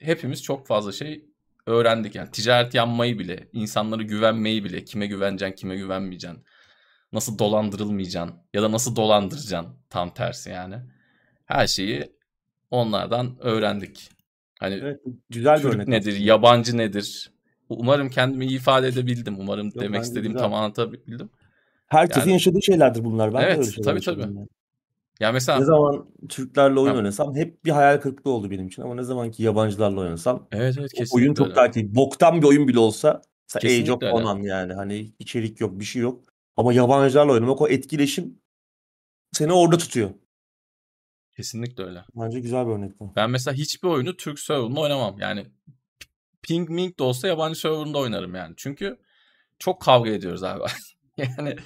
hepimiz çok fazla şey öğrendik. Yani ticaret yanmayı bile, insanlara güvenmeyi bile, kime güveneceksin, kime güvenmeyeceksin. Nasıl dolandırılmayacaksın ya da nasıl dolandıracaksın tam tersi yani. Her şeyi onlardan öğrendik. Hani Evet, güzel Türk örnek nedir, aslında. yabancı nedir? Umarım kendimi iyi ifade edebildim. Umarım Yok, demek bence istediğimi güzel. tam anlatabildim. Herkesin Yani- yaşadığı şeylerdir bunlar. Ben de Evet, öyle şeyler tabii, tabii. yani. Ya mesela Ne zaman Türklerle oyun Ha. oynasam hep bir hayal kırıklığı oldu benim için. Ama ne zaman ki yabancılarla oynasam evet evet o oyun kesinlikle çok öyle. daha keyifli. Boktan bir oyun bile olsa Age Kesinlikle of öyle. Conan yani hani içerik yok bir şey yok. Ama yabancılarla oynamak o etkileşim seni orada tutuyor. Kesinlikle öyle. Bence güzel bir örnek bu. Ben mesela hiçbir oyunu Türk serverında oynamam. Yani ping ming de olsa yabancı serverında oynarım yani. Çünkü çok kavga ediyoruz abi. yani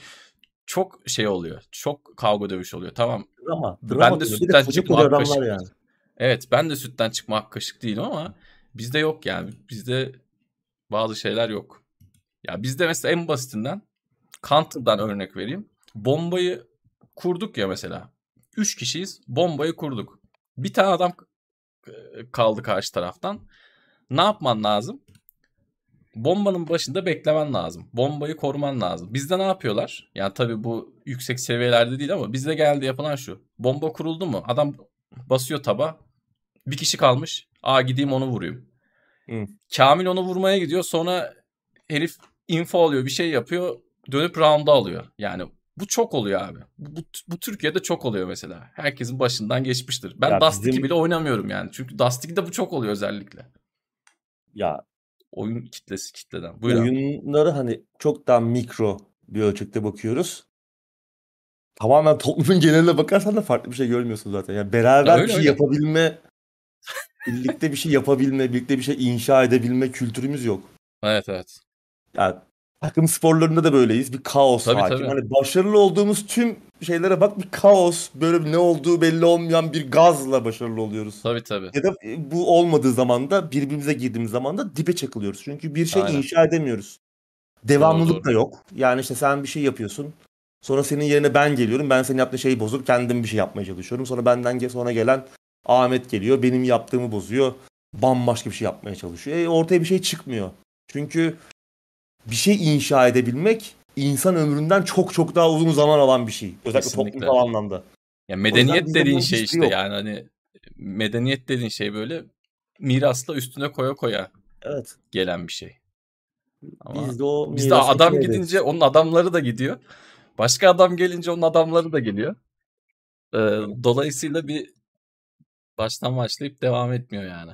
çok şey oluyor. Çok kavga dövüş oluyor. Tamam. Ama Ben drama de tabii. Bir sütten koca çıkma adamlar kaşık- yani. Evet ben de sütten çıkma hakkı kaşık değilim ama bizde yok yani. Bizde bazı şeyler yok. Ya bizde mesela en basitinden Counter'dan örnek vereyim. Bombayı kurduk ya mesela. Üç kişiyiz. Bombayı kurduk. Bir tane adam e, kaldı karşı taraftan. Ne yapman lazım? Bombanın başında beklemen lazım. Bombayı koruman lazım. Bizde ne yapıyorlar? Yani tabii bu yüksek seviyelerde değil ama bizde geldi yapılan şu. Bomba kuruldu mu? Adam basıyor taba. Bir kişi kalmış. Aa gideyim onu vurayım. Hı. Kamil onu vurmaya gidiyor. Sonra herif info alıyor. Bir şey yapıyor. Dönüp round'a alıyor. Yani bu çok oluyor abi. Bu, bu, Türkiye'de çok oluyor mesela. Herkesin başından geçmiştir. Ben Ya Dust 2 bizim- bile oynamıyorum yani. Çünkü Dust 2'de bu çok oluyor özellikle. Ya Oyun kitlesi kitleden. Buyurun. oyunları hani çok daha mikro bir ölçekte bakıyoruz. Tamamen toplumun geneline bakarsan da farklı bir şey görmüyorsun zaten. Yani beraber Ya bir öyle, şey öyle. yapabilme, birlikte bir şey yapabilme, birlikte bir şey inşa edebilme kültürümüz yok. Evet evet. Yani takım sporlarında da böyleyiz. Bir kaos Tabii, hakim. tabii. Hani başarılı olduğumuz tüm şeylere bak bir kaos. Böyle ne olduğu belli olmayan bir gazla başarılı oluyoruz. Tabii tabii. Ya da e, bu olmadığı zaman da birbirimize girdiğimiz zaman da dibe çakılıyoruz. Çünkü bir şey Aynen. inşa edemiyoruz. Devamlılık doğru. da yok. Yani işte sen bir şey yapıyorsun. Sonra senin yerine ben geliyorum. Ben senin yaptığın şeyi bozup kendim bir şey yapmaya çalışıyorum. Sonra benden sonra gelen Ahmet geliyor. Benim yaptığımı bozuyor. Bambaşka bir şey yapmaya çalışıyor. E, ortaya bir şey çıkmıyor. Çünkü bir şey inşa edebilmek insan ömründen çok çok daha uzun zaman alan bir şey. Özellikle Kesinlikle. toplumsal anlamda. Ya medeniyet dediğin şey işte yok. yani hani medeniyet dediğin şey böyle mirasla üstüne koya koya Evet. gelen bir şey. Ama Biz de o bizde adam içine gidince ederiz. onun adamları da gidiyor. Başka adam gelince onun adamları da geliyor. Ee, dolayısıyla bir baştan başlayıp devam etmiyor yani.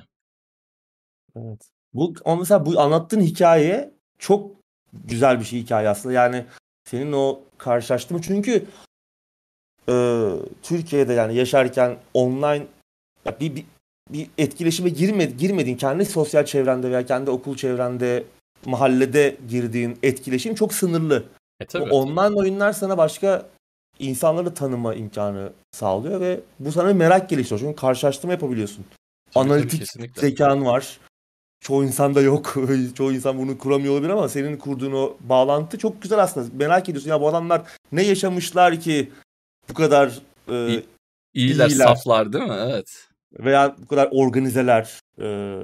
Evet. Bu ama mesela bu anlattığın hikaye çok güzel bir şey hikaye aslında. Yani senin o karşılaştığın çünkü e, Türkiye'de yani yaşarken online bir, bir, bir etkileşime girme, girmediğin kendi sosyal çevrende veya kendi okul çevrende mahallede girdiğin etkileşim çok sınırlı. E tabii. online oyunlar sana başka insanları tanıma imkanı sağlıyor ve bu sana bir merak geliştiriyor. Çünkü karşılaştırma yapabiliyorsun. Tabii, tabii, Analitik kesinlikle. zekan var. Çoğu insanda yok. Çoğu insan bunu kuramıyor olabilir ama senin kurduğun o bağlantı çok güzel aslında. Merak ediyorsun ya bu adamlar ne yaşamışlar ki bu kadar e, İyi- İyiler, iyiler. saflar değil mi? Evet. veya bu kadar organizeler. E,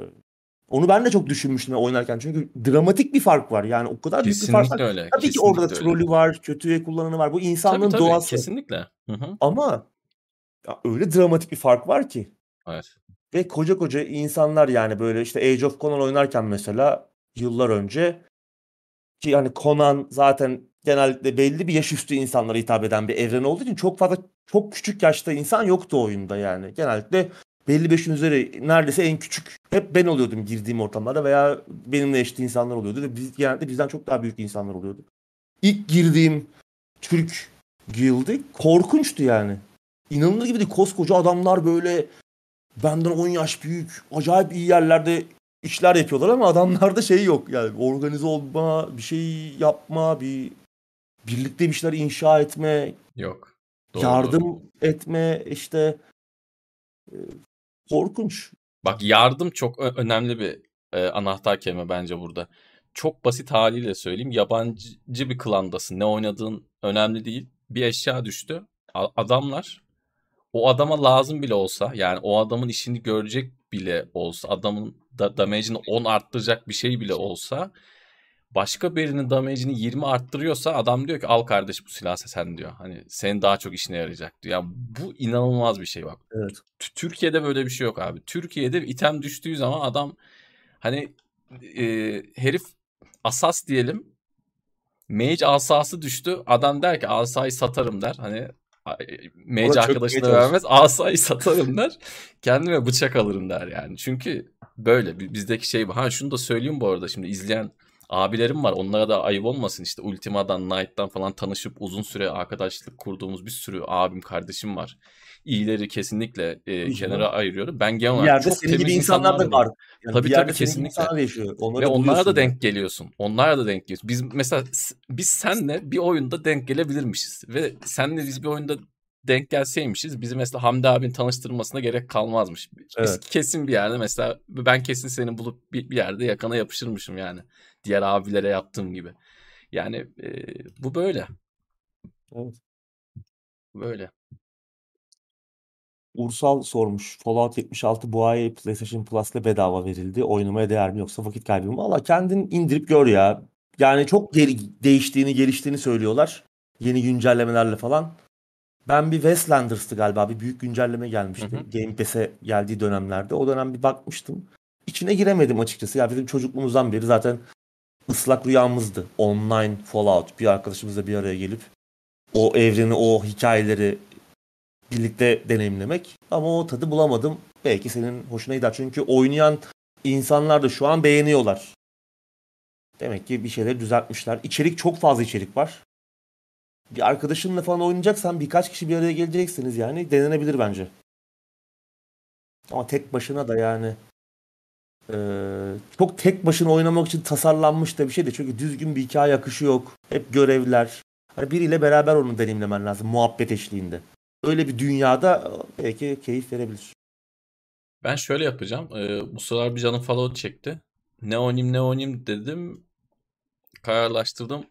onu ben de çok düşünmüştüm oynarken. Çünkü dramatik bir fark var. Yani o kadar büyük bir fark var. Kesinlikle öyle. Tabii ki orada da kesinlikle öyle. trolü var, kötüye kullananı var. Bu Tabii insanlığın tabii. doğası. Kesinlikle. Hı hı. Ama ya öyle dramatik bir fark var ki. Evet. Ve koca koca insanlar yani böyle işte Age of Conan oynarken mesela yıllar önce ki hani Conan zaten genellikle belli bir yaş üstü insanlara hitap eden bir evren olduğu için çok fazla çok küçük yaşta insan yoktu oyunda yani. Genellikle belli beşin üzeri neredeyse en küçük hep ben oluyordum girdiğim ortamlarda veya benimle eşit insanlar oluyordu ve biz genelde bizden çok daha büyük insanlar oluyordu. İlk girdiğim Türk guild'i korkunçtu yani. İnanılır gibi değil. Koskoca adamlar böyle benden 10 yaş büyük. Acayip iyi yerlerde işler yapıyorlar ama adamlarda şey yok. Yani organize olma, bir şey yapma, bir birlikte bir şeyler inşa etme, Yok. Doğru, yardım doğru. etme işte e, korkunç. Bak yardım çok önemli bir e, anahtar kelime bence burada. Çok basit haliyle söyleyeyim. Yabancı bir klandasın. Ne oynadığın önemli değil. Bir eşya düştü. Adamlar o adama lazım bile olsa yani o adamın işini görecek bile olsa adamın da damage'ini 10 arttıracak bir şey bile olsa başka birinin damage'ini 20 arttırıyorsa adam diyor ki al kardeş bu silahı sen diyor. Hani senin daha çok işine yarayacak diyor. Yani bu inanılmaz bir şey bak. Evet. Türkiye'de böyle bir şey yok abi. Türkiye'de item düştüğü zaman adam hani e, herif asas diyelim mage asası düştü. Adam der ki asayı satarım der. Hani mage Ona arkadaşına vermez. Asayı satarım der. Kendime bıçak alırım der yani. Çünkü böyle bi- bizdeki şey bu. Ha şunu da söyleyeyim bu arada şimdi izleyen abilerim var. Onlara da ayıp olmasın işte Ultima'dan, Knight'tan falan tanışıp uzun süre arkadaşlık kurduğumuz bir sürü abim, kardeşim var. İyileri kesinlikle e, kenara ayırıyorum. Ben genel olarak yerde çok senin gibi temiz insanlar da var. Yani Tabii, tabii, gibi kesinlikle. Onları Ve onlara da denk geliyorsun. Onlara da denk geliyorsun. Biz mesela biz senle bir oyunda denk gelebilirmişiz. Ve senle biz bir oyunda denk gelseymişiz bizi mesela Hamdi abinin tanıştırmasına gerek kalmazmış. Biz Evet. kesin bir yerde mesela ben kesin seni bulup bir, bir yerde yakana yapışırmışım yani. Diğer abilere yaptığım gibi. Yani e, bu böyle. Evet. Böyle. Ursal sormuş. Fallout 76 bu ay PlayStation Plus'la bedava verildi. Oynamaya değer mi yoksa vakit kaybı mı? Valla kendin indirip gör ya. Yani çok geri, değiştiğini, geliştiğini söylüyorlar. Yeni güncellemelerle falan. Ben bir Westlanders'tı galiba. Bir büyük güncelleme gelmişti. Hı hı. Game Pass'e geldiği dönemlerde. O dönem bir bakmıştım. İçine giremedim açıkçası. Ya bizim çocukluğumuzdan beri zaten ıslak rüyamızdı. Online Fallout. Bir arkadaşımızla bir araya gelip o evreni, o hikayeleri birlikte deneyimlemek. Ama o tadı bulamadım. Belki senin hoşuna gider. Çünkü oynayan insanlar da şu an beğeniyorlar. Demek ki bir şeyleri düzeltmişler. İçerik çok fazla içerik var. Bir arkadaşınla falan oynayacaksan birkaç kişi bir araya geleceksiniz yani. Denenebilir bence. Ama tek başına da yani eee, çok tek başına oynamak için tasarlanmış da bir şey de çünkü düzgün bir hikaye akışı yok. Hep görevler. Hani biriyle beraber onu deneyimlemen lazım muhabbet eşliğinde. Öyle bir dünyada belki keyif verebilir. Ben şöyle yapacağım. Ee, bu sıralar bir canım Fallout çekti. Ne oynayayım ne oynayayım dedim. Kararlaştırdım.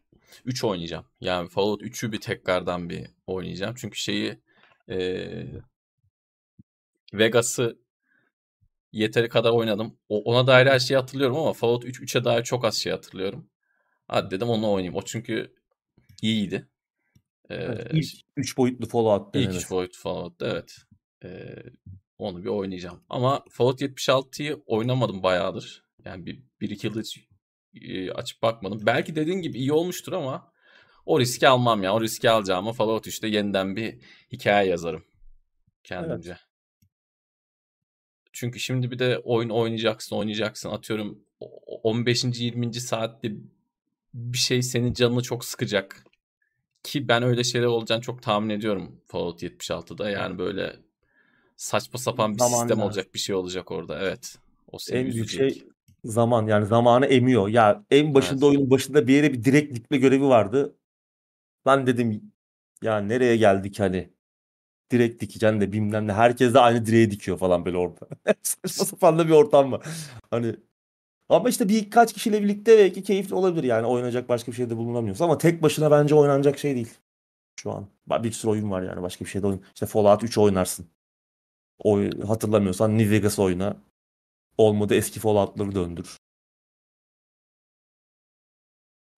3 oynayacağım. Yani Fallout 3'ü bir tekrardan bir oynayacağım. Çünkü şeyi ee, Vegas'ı yeteri kadar oynadım. O, ona dair her şeyi hatırlıyorum ama Fallout 3 3'e dair çok az şey hatırlıyorum. Hadi dedim onu oynayayım. O çünkü iyiydi. Ee, Evet, ilk üç boyutlu Fallout İlk denenir. üç Fallout evet. Ee, onu bir oynayacağım. Ama Fallout 76'yı oynamadım bayağıdır. Yani bir, bir iki yıldır hiç e, açıp bakmadım. Belki dediğin gibi iyi olmuştur ama o riski almam ya. O riski alacağıma Fallout 3'te yeniden bir hikaye yazarım. Kendimce. Çünkü şimdi bir de oyun oynayacaksın, oynayacaksın. Atıyorum o- 15. 20. saatte bir şey senin canını çok sıkacak. Ki ben öyle şeyler olacağını çok tahmin ediyorum Fallout 76'da. Yani böyle saçma sapan bir Zaman sistem lazım. olacak, bir şey olacak orada. Evet. O seni En büyük şey zaman yani zamanı emiyor. Ya en başında Evet. oyunun başında bir yere bir direkt gitme görevi vardı. Ben dedim ya nereye geldik hani direkt dikeceksin de bilmem ne. Herkes de aynı direğe dikiyor falan böyle orada. Saçma sapan da bir ortam var. Hani ama işte birkaç kişiyle birlikte belki keyifli olabilir yani oynayacak başka bir şey de bulunamıyorsa ama tek başına bence oynanacak şey değil şu an. Bir sürü oyun var yani başka bir şey de oyun. İşte Fallout 3 oynarsın. Oy, hatırlamıyorsan New Vegas oyna. Olmadı eski Fallout'ları döndür.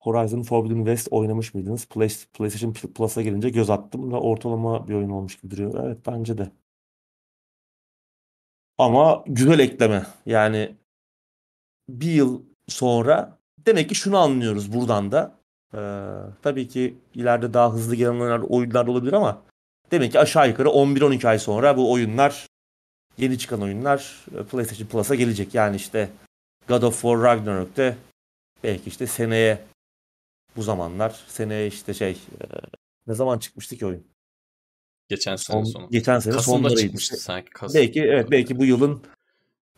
Horizon Forbidden West oynamış mıydınız? Play- PlayStation Plus'a gelince göz attım ve ortalama bir oyun olmuş gibi duruyor. Evet bence de. Ama güzel ekleme. Yani bir yıl sonra demek ki şunu anlıyoruz buradan da. Ee, tabii ki ileride daha hızlı gelen oyunlar, oyunlar olabilir ama demek ki aşağı yukarı 11-12 ay sonra bu oyunlar yeni çıkan oyunlar e, PlayStation Plus'a gelecek. Yani işte God of War Ragnarok'te belki işte seneye bu zamanlar seneye işte şey e, ne zaman çıkmıştı ki oyun? Geçen sene Son- sonu. Geçen sene Kasım'da sonlarıydı. çıkmıştı sanki. Kasım. Belki evet belki bu yılın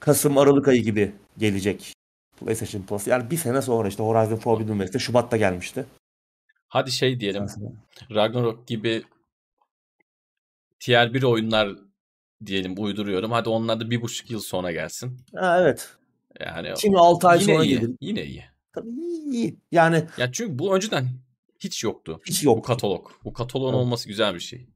Kasım Aralık ayı gibi gelecek PlayStation Plus. Yani bir sene sonra işte Horizon Forbidden West'te Şubat'ta gelmişti. Hadi şey diyelim. Ragnarok gibi tier 1 oyunlar diyelim uyduruyorum. Hadi onlar da bir buçuk yıl sonra gelsin. Ha, evet. Yani Şimdi 6 ay sonra iyi. gelir. Yine iyi. Tabii iyi. Yani Ya çünkü bu önceden hiç yoktu. hiç Bu yok. katalog. Bu kataloğun Evet. olması güzel bir şey.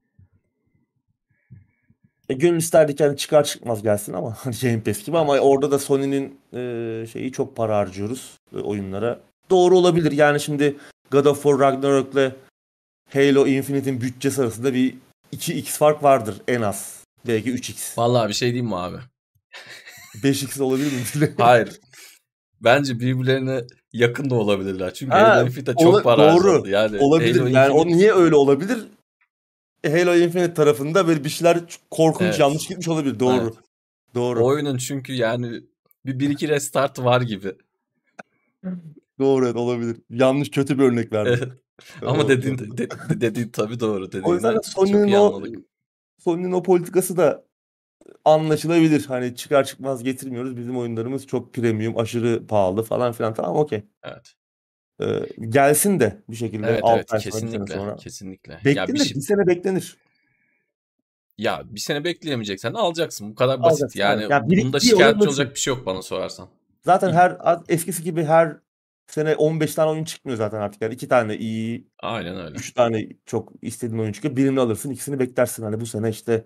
E, gönül isterdik yani çıkar çıkmaz gelsin ama Game Pass gibi ama orada da Sony'nin e, şeyi çok para harcıyoruz e, oyunlara. Doğru olabilir yani şimdi God of War Ragnarok'la Halo Infinite'in bütçesi arasında bir 2x fark vardır en az. Belki 3x. Vallahi bir şey diyeyim mi abi? 5x olabilir mi? Hayır. Bence birbirlerine yakın da olabilirler. Çünkü Ha, Halo Infinite çok ola- para doğru. Yani olabilir. Halo Yani o Infinite- niye öyle olabilir? Halo Infinite tarafında böyle bir şeyler korkunç Evet. yanlış gitmiş olabilir. Doğru. Evet. Doğru. Oyunun çünkü yani bir, bir iki restart var gibi. Doğru evet, olabilir. Yanlış kötü bir örnek verdim. Evet. Ama O- dediğin, de, de- dediğin tabii doğru. O yüzden Sony'nin o. Sony'nin o politikası da anlaşılabilir. Hani çıkar çıkmaz getirmiyoruz. Bizim oyunlarımız çok premium, aşırı pahalı falan filan. Tamam okey. Evet. Ee, gelsin de bir şekilde Evet altı evet ay bir kesinlikle. sonra. Kesinlikle. Ya Beklenir. bir, Bir, şey, sene beklenir. ya bir sene bekleyemeyeceksen alacaksın. Bu kadar basit. Alacaksın, Yani evet. Ya bir- bunda bir şikayetçi olacak bir şey yok bana sorarsan. Zaten her eskisi gibi her sene 15 tane oyun çıkmıyor zaten artık. Yani iki tane iyi, Aynen öyle. üç tane çok istediğin oyun çıkıyor. Birini alırsın, ikisini beklersin. Hani bu sene işte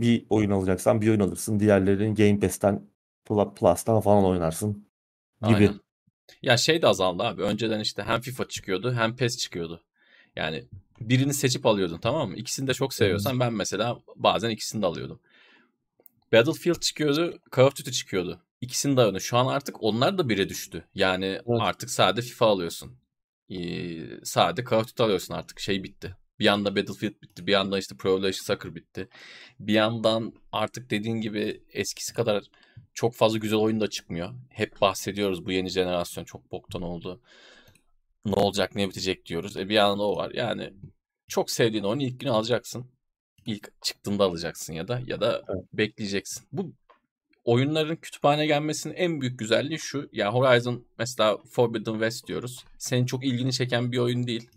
bir oyun alacaksan bir oyun alırsın. Diğerlerini Game Pass'ten, Pl- Plus'tan falan oynarsın gibi. Aynen. Ya şey de azaldı abi. Önceden işte hem FIFA çıkıyordu hem PES çıkıyordu. Yani birini seçip alıyordun tamam mı? İkisini de çok seviyorsan ben mesela bazen ikisini de alıyordum. Battlefield çıkıyordu, Call of Duty çıkıyordu. İkisini de alıyordun. Şu an artık onlar da bire düştü. Yani Evet. artık sade FIFA alıyorsun. Ee, sade Call of Duty alıyorsun artık. Şey bitti. Bir anda Battlefield bitti. Bir yandan işte Pro Evolution Soccer bitti. Bir yandan artık dediğin gibi eskisi kadar çok fazla güzel oyun da çıkmıyor. Hep bahsediyoruz bu yeni jenerasyon çok boktan oldu. Ne olacak ne bitecek diyoruz. E bir yandan o var. Yani çok sevdiğin oyunu ilk günü alacaksın. İlk çıktığında alacaksın ya da ya da Evet. bekleyeceksin. Bu oyunların kütüphane gelmesinin en büyük güzelliği şu. Ya Horizon mesela Forbidden West diyoruz. Senin çok ilgini çeken bir oyun değil.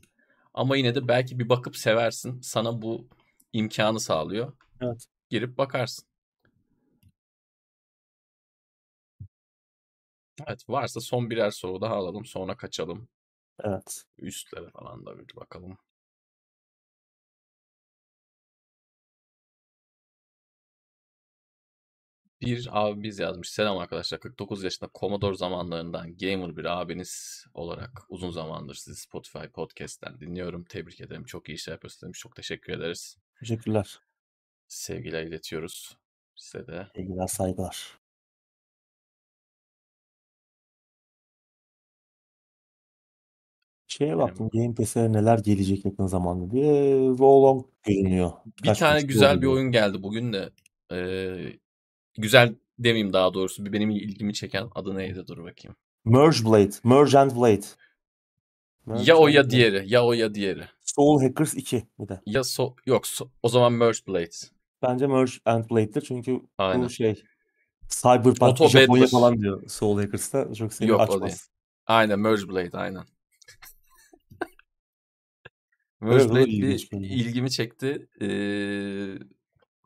Ama yine de belki bir bakıp seversin. Sana bu imkanı sağlıyor. Evet. Girip bakarsın. Evet varsa son birer soru daha alalım sonra kaçalım. Evet. Üstlere falan da bir bakalım. Bir abimiz yazmış. Selam arkadaşlar. 49 yaşında Commodore zamanlarından gamer bir abiniz olarak uzun zamandır sizi Spotify podcast'ten dinliyorum. Tebrik ederim. Çok iyi işler yapıyorsunuz demiş. Çok teşekkür ederiz. Teşekkürler. Sevgiler iletiyoruz size de. Sevgiler, saygılar. Şeye baktım Game Pass'e neler gelecek yakın zamanda diye. Wolong görünüyor. Bir Birkaç tane güzel bir oluyor. oyun geldi bugün de. Ee, güzel demeyeyim daha doğrusu. Bir benim ilgimi çeken adı neydi? Dur bakayım. Merge Blade. Merge and Blade. Merge Ya o ya diğeri. Ya o ya diğeri. Soul Hackers 2 bir de. Ya so yok so- o zaman Merge Blade. Bence Merge and Blade'dir çünkü Aynen. bu şey Cyberpunk Auto Japonya Battler. falan diyor Soul Hackers'ta. Çok seni Yok, açmaz. Aynen Merge Blade aynen. Merge Blade bir ilgimi çekti. Ee,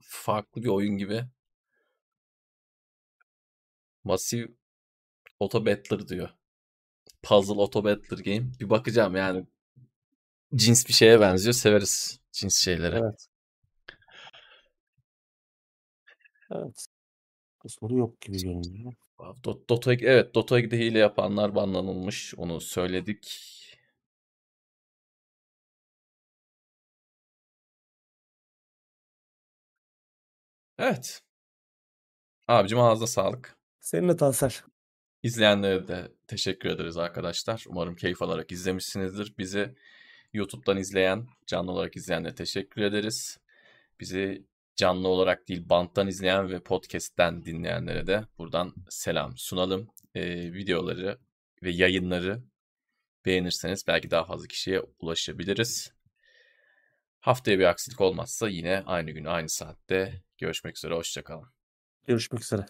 farklı bir oyun gibi. Massive Auto Battler diyor. Puzzle Auto Battler game. Bir bakacağım yani. Cins bir şeye benziyor. Severiz cins şeyleri. Evet. Evet. Bu soru yok gibi görünüyor. Dot- Dota, evet Dota 2'de hile yapanlar banlanılmış. Onu söyledik. Evet. Abicim ağzına sağlık. Seninle Tansel. İzleyenlere de teşekkür ederiz arkadaşlar. Umarım keyif alarak izlemişsinizdir. Bizi YouTube'dan izleyen, canlı olarak izleyenlere teşekkür ederiz. Bizi canlı olarak değil banttan izleyen ve podcast'ten dinleyenlere de buradan selam sunalım. Ee, videoları ve yayınları beğenirseniz belki daha fazla kişiye ulaşabiliriz. Haftaya bir aksilik olmazsa yine aynı gün aynı saatte görüşmek üzere. Hoşçakalın. Görüşmek üzere.